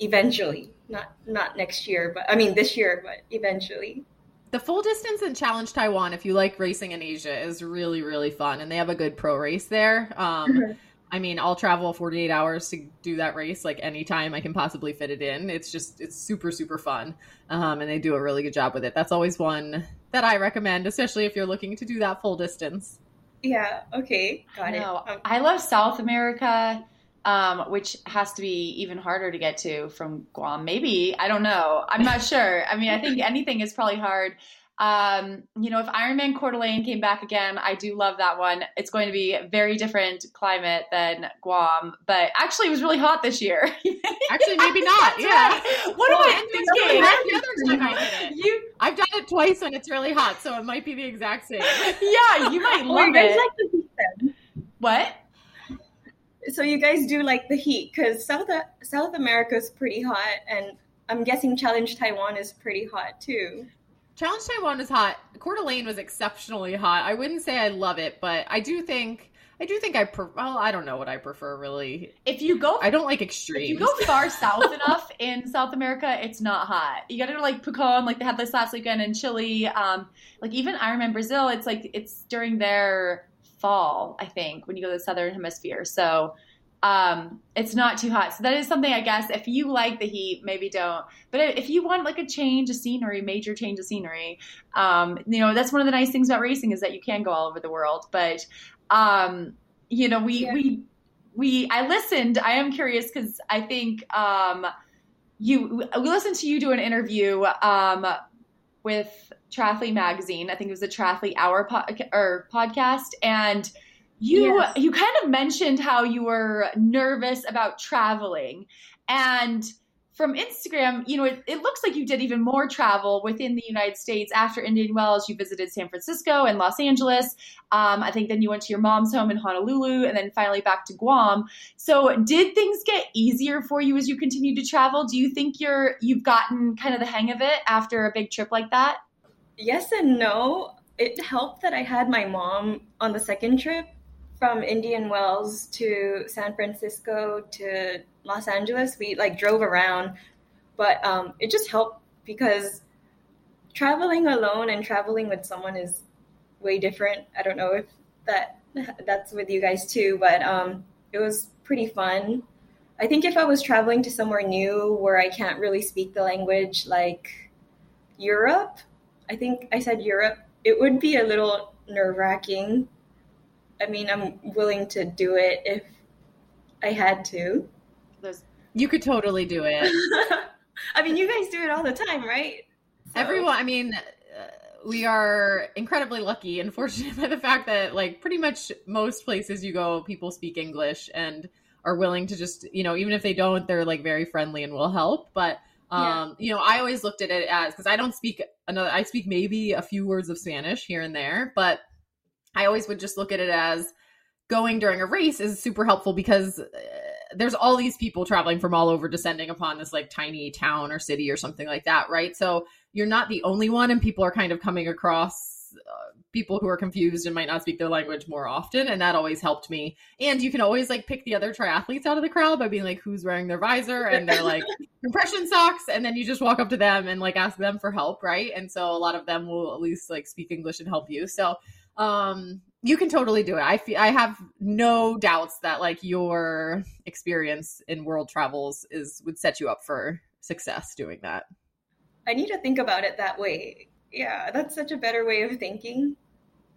eventually. Not not next year, but I mean this year, but eventually. The full distance in Challenge Taiwan, if you like racing in Asia, is really really fun, and they have a good pro race there. Um, mm-hmm. I mean, I'll travel 48 hours to do that race, like anytime I can possibly fit it in. It's just, it's super, super fun. Um, and they do a really good job with it. That's always one that I recommend, especially if you're looking to do that full distance. Yeah. Okay. Got no, it. Um, I love South America. Um, which has to be even harder to get to from Guam. Maybe I don't know. I'm not sure. I mean, I think anything is probably hard. Um, you know, if Ironman Coeur d'Alene came back again, I do love that one. It's going to be a very different climate than Guam, but actually, it was really hot this year. actually, maybe not. yeah. What well, am I thinking? The other time I did it. You, I've done it twice when it's really hot, so it might be the exact same. yeah, you might love it. Like the heat? What? So you guys do like the heat because South South America is pretty hot, and I'm guessing Challenge Taiwan is pretty hot too. Challenge Taiwan is hot. Coeur d'Alene was exceptionally hot. I wouldn't say I love it, but I do think I do think I prefer. Well, I don't know what I prefer really. If you go, I don't like extremes. If you go far south enough in South America, it's not hot. You got to like Pucón, like they had this last weekend in Chile. Um, like even Ironman Brazil, it's like it's during their fall, I think, when you go to the southern hemisphere. So um, it's not too hot. So that is something I guess if you like the heat, maybe don't. But if you want like a change of scenery, major change of scenery, um, you know, that's one of the nice things about racing is that you can go all over the world. But um, you know, we yeah. we we I listened. I am curious because I think um, you we listened to you do an interview um, with Triathlete Magazine. I think it was the Triathlete Hour po- or podcast and you yes. you kind of mentioned how you were nervous about traveling and from Instagram, you know, it, it, looks like you did even more travel within the United States after Indian Wells. You visited San Francisco and Los Angeles. Um, I think then you went to your mom's home in Honolulu and then finally back to Guam. So, did things get easier for you as you continued to travel? Do you think you're you've gotten kind of the hang of it after a big trip like that? Yes and no. It helped that I had my mom on the second trip from Indian Wells to San Francisco to Los Angeles. We like drove around, but um, it just helped because traveling alone and traveling with someone is way different. I don't know if that that's with you guys too, but um, it was pretty fun. I think if I was traveling to somewhere new where I can't really speak the language, like Europe, I think I said Europe, it would be a little nerve wracking. I mean, I'm willing to do it if I had to. You could totally do it. I mean, you guys do it all the time, right? So. Everyone, I mean, uh, we are incredibly lucky and fortunate by the fact that, like, pretty much most places you go, people speak English and are willing to just, you know, even if they don't, they're like very friendly and will help. But, um, yeah. you know, I always looked at it as because I don't speak another, I speak maybe a few words of Spanish here and there, but I always would just look at it as going during a race is super helpful because uh, there's all these people traveling from all over descending upon this like tiny town or city or something like that, right? So you're not the only one, and people are kind of coming across uh, people who are confused and might not speak their language more often, and that always helped me. And you can always like pick the other triathletes out of the crowd by being like, who's wearing their visor and they're like compression socks, and then you just walk up to them and like ask them for help, right? And so a lot of them will at least like speak English and help you. So um you can totally do it. I feel I have no doubts that like your experience in world travels is would set you up for success doing that. I need to think about it that way. Yeah, that's such a better way of thinking.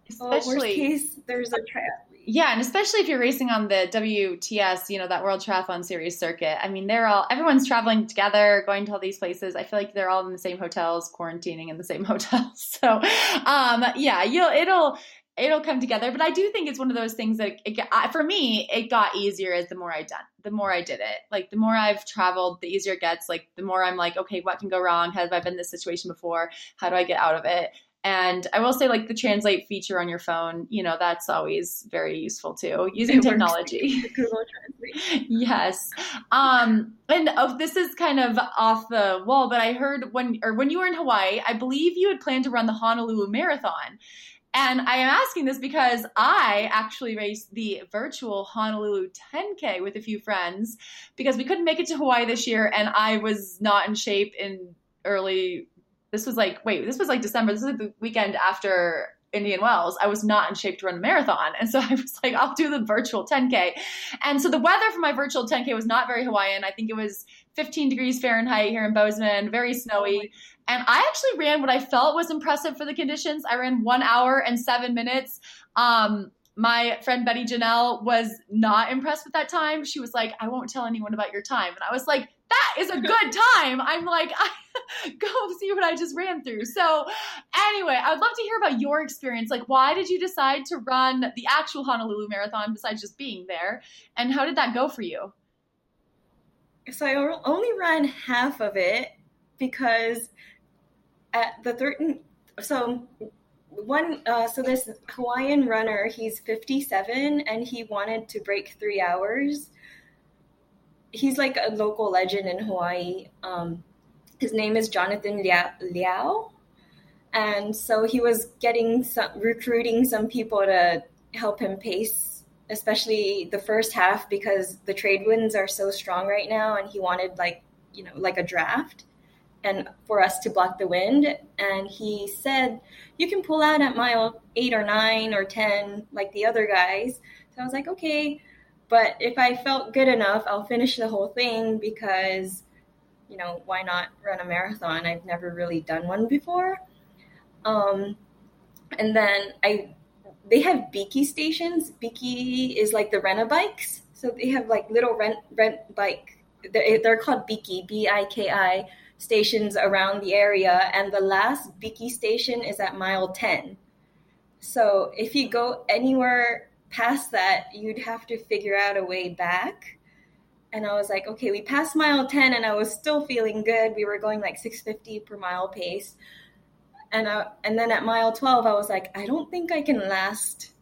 Especially, well, worst case, there's a triathlete. Yeah, and especially if you're racing on the WTS, you know, that World Triathlon Series circuit. I mean, they're all everyone's traveling together, going to all these places. I feel like they're all in the same hotels, quarantining in the same hotels. So, um, yeah, you'll it'll it'll come together. But I do think it's one of those things that it, for me, it got easier as the more I done, the more I did it. Like the more I've traveled, the easier it gets. Like the more I'm like, okay, what can go wrong? Have I been in this situation before? How do I get out of it? And I will say, like the translate feature on your phone, you know, that's always very useful too, using technology. Google Translate. yes. Um, and oh, this is kind of off the wall, but I heard when or when you were in Hawaii, I believe you had planned to run the Honolulu Marathon. And I am asking this because I actually raced the virtual Honolulu 10K with a few friends because we couldn't make it to Hawaii this year and I was not in shape in early this was like wait, this was like December. This was like the weekend after Indian Wells, I was not in shape to run a marathon. And so I was like, I'll do the virtual 10K. And so the weather for my virtual 10K was not very Hawaiian. I think it was 15 degrees Fahrenheit here in Bozeman, very snowy. And I actually ran what I felt was impressive for the conditions. I ran one hour and seven minutes. Um, my friend Betty Janelle was not impressed with that time. She was like, I won't tell anyone about your time. And I was like, that is a good time. I'm like, go see what I just ran through. So, anyway, I would love to hear about your experience. Like, why did you decide to run the actual Honolulu Marathon besides just being there? And how did that go for you? So, I only ran half of it because at the 13 so one uh, so this hawaiian runner he's 57 and he wanted to break three hours he's like a local legend in hawaii um, his name is jonathan liao and so he was getting some recruiting some people to help him pace especially the first half because the trade winds are so strong right now and he wanted like you know like a draft and for us to block the wind. And he said, You can pull out at mile eight or nine or 10, like the other guys. So I was like, Okay. But if I felt good enough, I'll finish the whole thing because, you know, why not run a marathon? I've never really done one before. Um, and then I, they have Biki stations. Biki is like the rent a bikes. So they have like little rent rent bike. They're, they're called Biki, B I K I stations around the area, and the last Biki station is at mile 10. So if you go anywhere past that, you'd have to figure out a way back. And I was like, okay, we passed mile 10 and I was still feeling good. We were going like 650 per mile pace. And I, and then at mile 12 I was like, I don't think I can last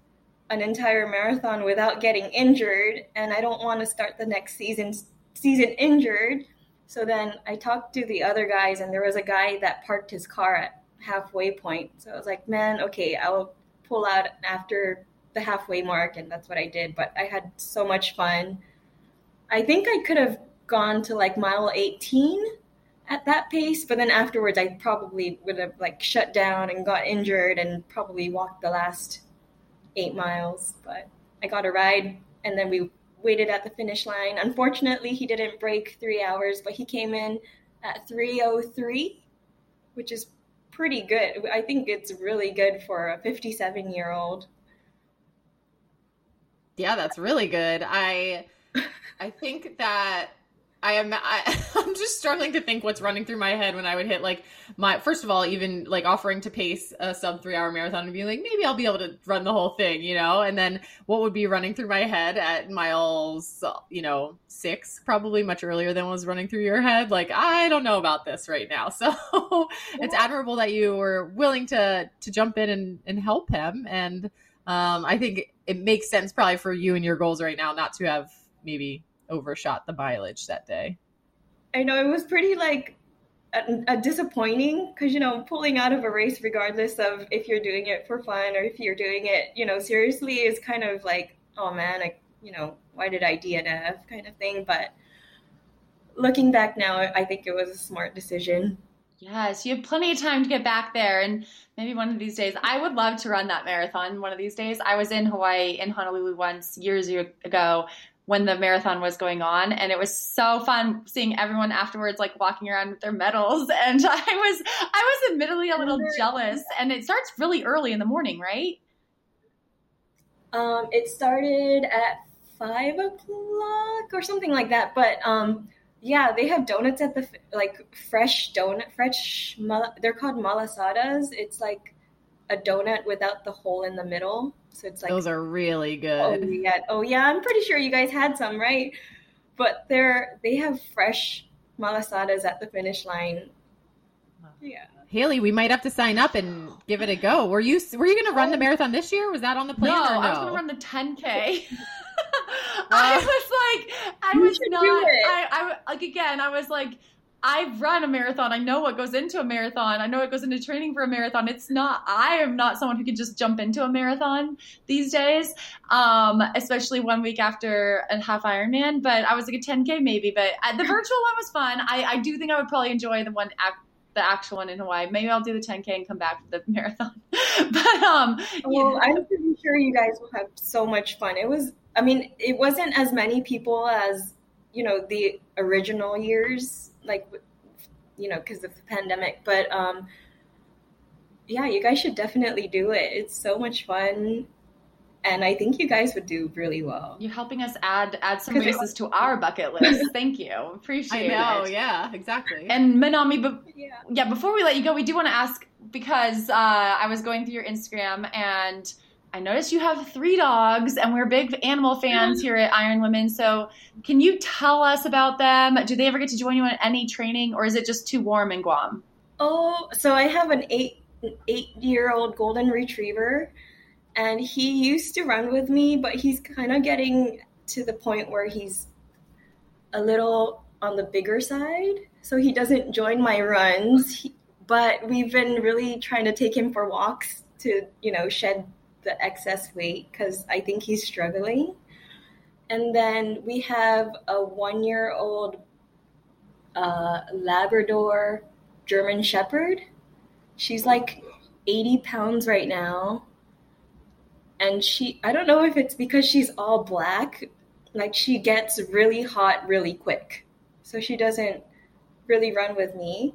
an entire marathon without getting injured and I don't want to start the next season season injured. So then I talked to the other guys, and there was a guy that parked his car at halfway point. So I was like, man, okay, I'll pull out after the halfway mark, and that's what I did. But I had so much fun. I think I could have gone to like mile 18 at that pace, but then afterwards I probably would have like shut down and got injured and probably walked the last eight miles. But I got a ride and then we waited at the finish line. Unfortunately, he didn't break three hours, but he came in at 303, which is pretty good. I think it's really good for a 57 year old. Yeah, that's really good. I I think that I am I, I'm just struggling to think what's running through my head when I would hit like my first of all even like offering to pace a sub 3 hour marathon and be like maybe I'll be able to run the whole thing, you know? And then what would be running through my head at miles, you know, 6 probably much earlier than was running through your head like I don't know about this right now. So it's admirable that you were willing to to jump in and and help him and um I think it makes sense probably for you and your goals right now not to have maybe overshot the mileage that day. I know it was pretty like a, a disappointing because you know pulling out of a race, regardless of if you're doing it for fun or if you're doing it, you know, seriously, is kind of like, oh man, like you know, why did I DNF kind of thing. But looking back now, I think it was a smart decision. Yes, you have plenty of time to get back there, and maybe one of these days. I would love to run that marathon one of these days. I was in Hawaii in Honolulu once years ago when the marathon was going on and it was so fun seeing everyone afterwards like walking around with their medals and i was i was admittedly a little jealous and it starts really early in the morning right um it started at five o'clock or something like that but um yeah they have donuts at the like fresh donut fresh they're called malasadas it's like a donut without the hole in the middle so it's like those are really good. Oh yeah, oh yeah. I'm pretty sure you guys had some, right? But they're they have fresh malasadas at the finish line. Yeah. Haley, we might have to sign up and give it a go. Were you were you going to run the oh. marathon this year? Was that on the plan? No, no? I was going to run the 10k. I was like, I was not. I, I like again. I was like, I've run a marathon. I know what goes into a marathon. I know what goes into training for a marathon. It's not, I am not someone who can just jump into a marathon these days, um, especially one week after a half Ironman. But I was like a 10K maybe. But uh, the virtual one was fun. I, I do think I would probably enjoy the one, the actual one in Hawaii. Maybe I'll do the 10K and come back for the marathon. but, um, well, I'm pretty sure you guys will have so much fun. It was, I mean, it wasn't as many people as, you know, the original years like you know because of the pandemic but um yeah you guys should definitely do it it's so much fun and I think you guys would do really well. You're helping us add add some races to our bucket list. Thank you, appreciate it. I know, it. yeah, exactly. And Manami, but yeah. yeah, before we let you go, we do want to ask because uh, I was going through your Instagram and I noticed you have three dogs, and we're big animal fans here at Iron Women. So, can you tell us about them? Do they ever get to join you on any training, or is it just too warm in Guam? Oh, so I have an eight eight year old golden retriever, and he used to run with me, but he's kind of getting to the point where he's a little on the bigger side, so he doesn't join my runs. He, but we've been really trying to take him for walks to, you know, shed the excess weight because I think he's struggling. And then we have a one year old uh, Labrador German Shepherd. She's like 80 pounds right now. And she, I don't know if it's because she's all black, like she gets really hot really quick. So she doesn't really run with me.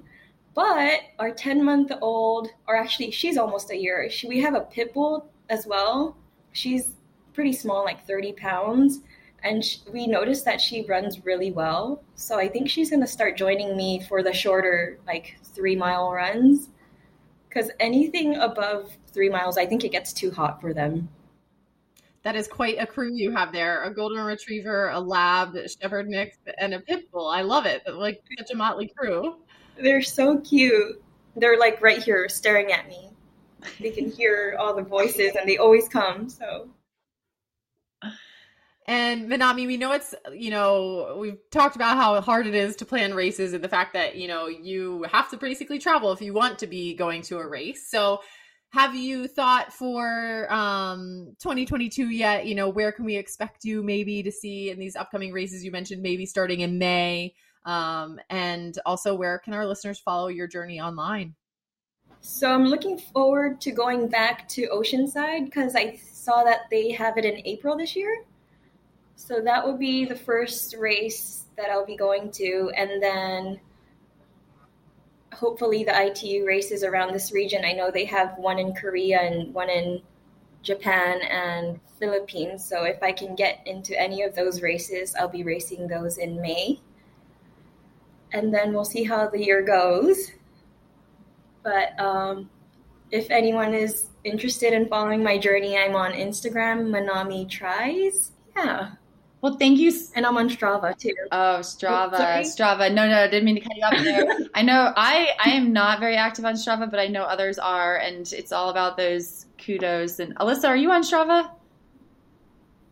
But our 10 month old, or actually, she's almost a year, she, we have a pit bull as well. She's pretty small, like 30 pounds. And she, we noticed that she runs really well. So I think she's going to start joining me for the shorter, like three mile runs. Because anything above three miles, I think it gets too hot for them. That is quite a crew you have there a golden retriever, a lab, a shepherd mix, and a pit bull. I love it. Like such a motley crew. They're so cute. They're like right here staring at me they can hear all the voices and they always come. So. And Manami, we know it's, you know, we've talked about how hard it is to plan races and the fact that, you know, you have to basically travel if you want to be going to a race. So, have you thought for um 2022 yet, you know, where can we expect you maybe to see in these upcoming races you mentioned maybe starting in May? Um, and also, where can our listeners follow your journey online? So I'm looking forward to going back to Oceanside because I saw that they have it in April this year. So that will be the first race that I'll be going to, and then hopefully the ITU races around this region. I know they have one in Korea and one in Japan and Philippines. So if I can get into any of those races, I'll be racing those in May. And then we'll see how the year goes. But um, if anyone is interested in following my journey, I'm on Instagram, Manami Tries. Yeah. Well, thank you. And I'm on Strava too. Oh, Strava, sorry? Strava. No, no, I didn't mean to cut you off there. I know I, I am not very active on Strava, but I know others are, and it's all about those kudos. And Alyssa, are you on Strava?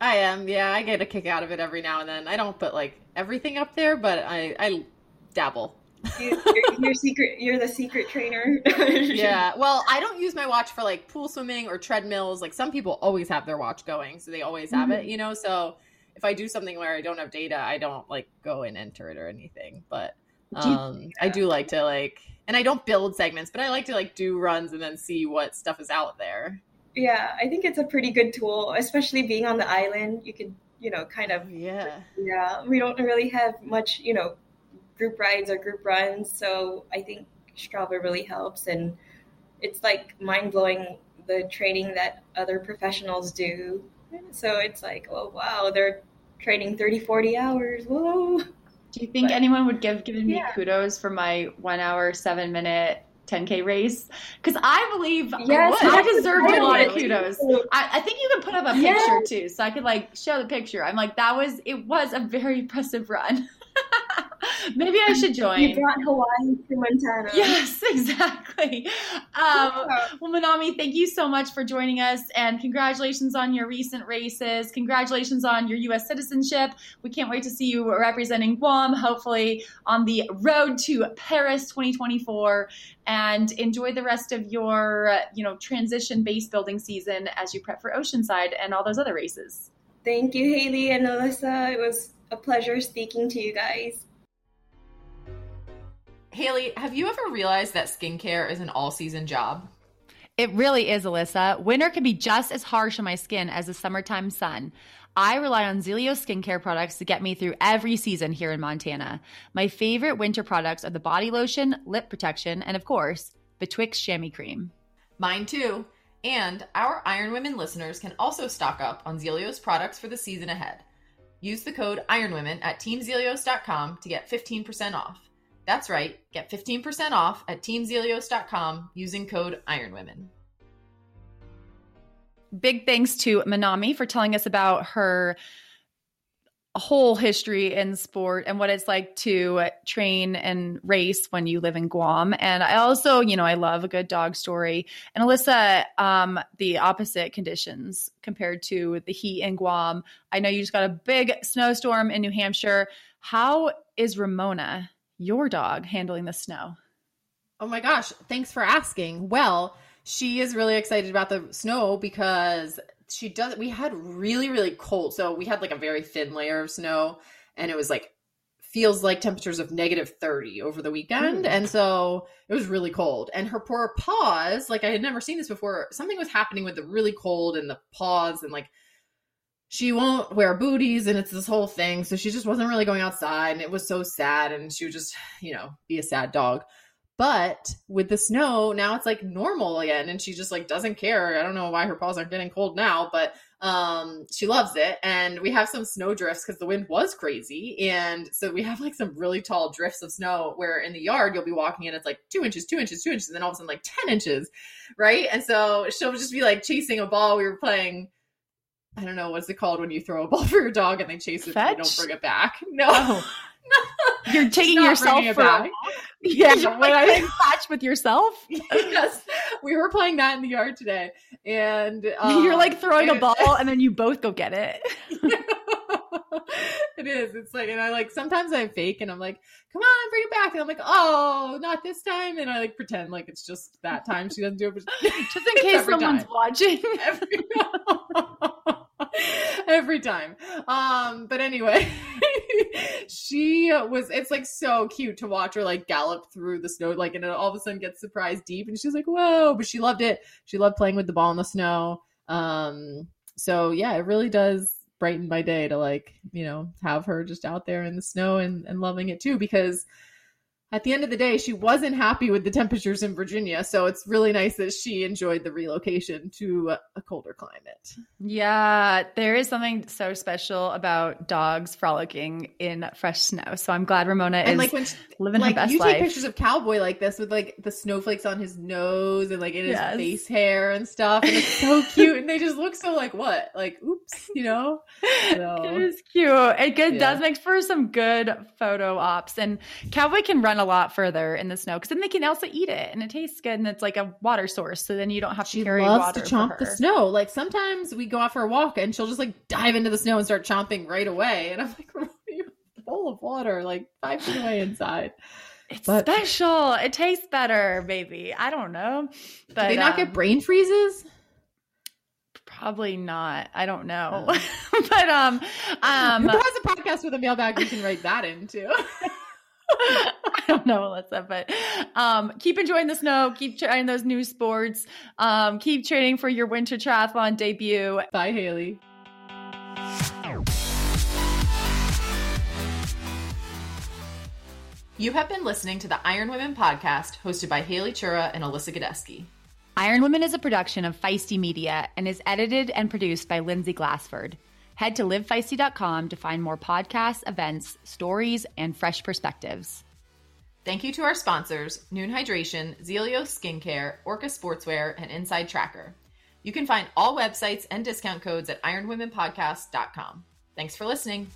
I am. Yeah, I get a kick out of it every now and then. I don't put like everything up there, but I I dabble. You, you're, you're secret. You're the secret trainer. yeah. Well, I don't use my watch for like pool swimming or treadmills. Like some people always have their watch going, so they always have mm-hmm. it, you know. So if I do something where I don't have data, I don't like go and enter it or anything. But um I do like to like and I don't build segments, but I like to like do runs and then see what stuff is out there. Yeah, I think it's a pretty good tool, especially being on the island. You can, you know, kind of. Yeah. Yeah, we don't really have much, you know, group rides or group runs, so I think Strava really helps, and it's like mind blowing the training that other professionals do. So it's like, oh wow, they're training 30, 40 hours. Whoa. Do you think But- anyone would give given me Yeah. kudos for my one hour, seven minute 10K race? Because I believe Yes, I, I deserved a lot of kudos. I, I think you can put up a Yes. picture too, so I could like show the picture. I'm like, that was it was a very impressive run. Maybe I should join. You brought Hawaii to Montana. Yes, exactly. Um, well, Manami, thank you so much for joining us, and congratulations on your recent races. Congratulations on your U.S. citizenship. We can't wait to see you representing Guam, hopefully on the road to Paris 2024. And enjoy the rest of your, you know, transition base building season as you prep for Oceanside and all those other races. Thank you, Haley and Alyssa. It was a pleasure speaking to you guys. Haley, have you ever realized that skincare is an all-season job? It really is, Alyssa. Winter can be just as harsh on my skin as the summertime sun. I rely on Zealios skincare products to get me through every season here in Montana. My favorite winter products are the body lotion, lip protection, and of course, Betwixt chamois cream. Mine too. And our Iron Women listeners can also stock up on Zealios products for the season ahead. Use the code IRONWOMEN at teamzealios.com to get 15% off. That's right, get 15% off at teamzealios.com using code IRONWOMEN. Big thanks to Manami for telling us about her whole history in sport and what it's like to train and race when you live in Guam. And I also, you know, I love a good dog story. And Alyssa, um, the opposite conditions compared to the heat in Guam. I know you just got a big snowstorm in New Hampshire. How is Ramona, your dog, handling the snow? Oh my gosh, thanks for asking. Well, she is really excited about the snow because she does we had really really cold. So we had like a very thin layer of snow and it was like feels like temperatures of negative 30 over the weekend hmm. and so it was really cold and her poor paws like i had never seen this before something was happening with the really cold and the paws and like she won't wear booties and it's this whole thing so she just wasn't really going outside and it was so sad and she would just you know be a sad dog but with the snow now it's like normal again and she just like doesn't care. I don't know why her paws aren't getting cold now but um she loves it. And we have some snow drifts because the wind was crazy and so we have like some really tall drifts of snow where in the yard you'll be walking and it's like two inches two inches two inches and then all of a sudden like 10 inches right? And so she'll just be like chasing a ball. We were playing I don't know what's it called when you throw a ball for your dog and they chase it and they don't bring it back. No, Oh. You're taking yourself for a back. walk? yeah, You're when like I- playing with yourself? yes, we were playing that in the yard today, and um, You're like throwing a ball and then you both go get it. it is. It's like, and I like sometimes I fake, and I'm like, "Come on, bring it back," and I'm like, "Oh, not this time," and I like pretend like it's just that time she doesn't do it, Just in case someone's time. watching. every every time. Um, but anyway, she was. It's like so cute to watch her like gallop through the snow, like, and all of a sudden gets surprised deep, and she's like, "Whoa!" But she loved it. She loved playing with the ball in the snow. Um, so yeah, it really does brighten my day to like you know have her just out there in the snow and and loving it too because at the end of the day, she wasn't happy with the temperatures in Virginia. So it's really nice that she enjoyed the relocation to a colder climate. Yeah, there is something so special about dogs frolicking in fresh snow. So I'm glad Ramona and is like when she, living like her best you life. take pictures of Cowboy like this with like the snowflakes on his nose and like in his Yes. face hair and stuff, and it's so cute. And they just look so like what, like oops, you know. So- It is cute. It good, Yeah. does make for some good photo ops. And Cowboy can run a lot further in the snow because then they can also eat it and it tastes good and it's like a water source. So then you don't have to She carry loves water to chomp the snow. Like sometimes we go out for a walk and she'll just like dive into the snow and start chomping right away. And I'm like, you have a bowl of water like five feet away inside. It's But- special. It tastes better, maybe. I don't know. But Do they not um, get brain freezes? Probably not. I don't know. Oh. but um um Who has a podcast with a mailbag we can write that into? I don't know, Alyssa, but um, keep enjoying the snow. Keep trying those new sports. Um, keep training for your winter triathlon debut. Bye, Haley. You have been listening to the Iron Women podcast hosted by Haley Chura and Alyssa Godesky. Iron Women is a production of Feisty Media and is edited and produced by Lindsay Glassford. Head to livefeisty.com to find more podcasts, events, stories, and fresh perspectives. Thank you to our sponsors, Nuun Hydration, Zealios Skincare, Orca Sportswear, and Inside Tracker. You can find all websites and discount codes at ironwomenpodcast.com. Thanks for listening.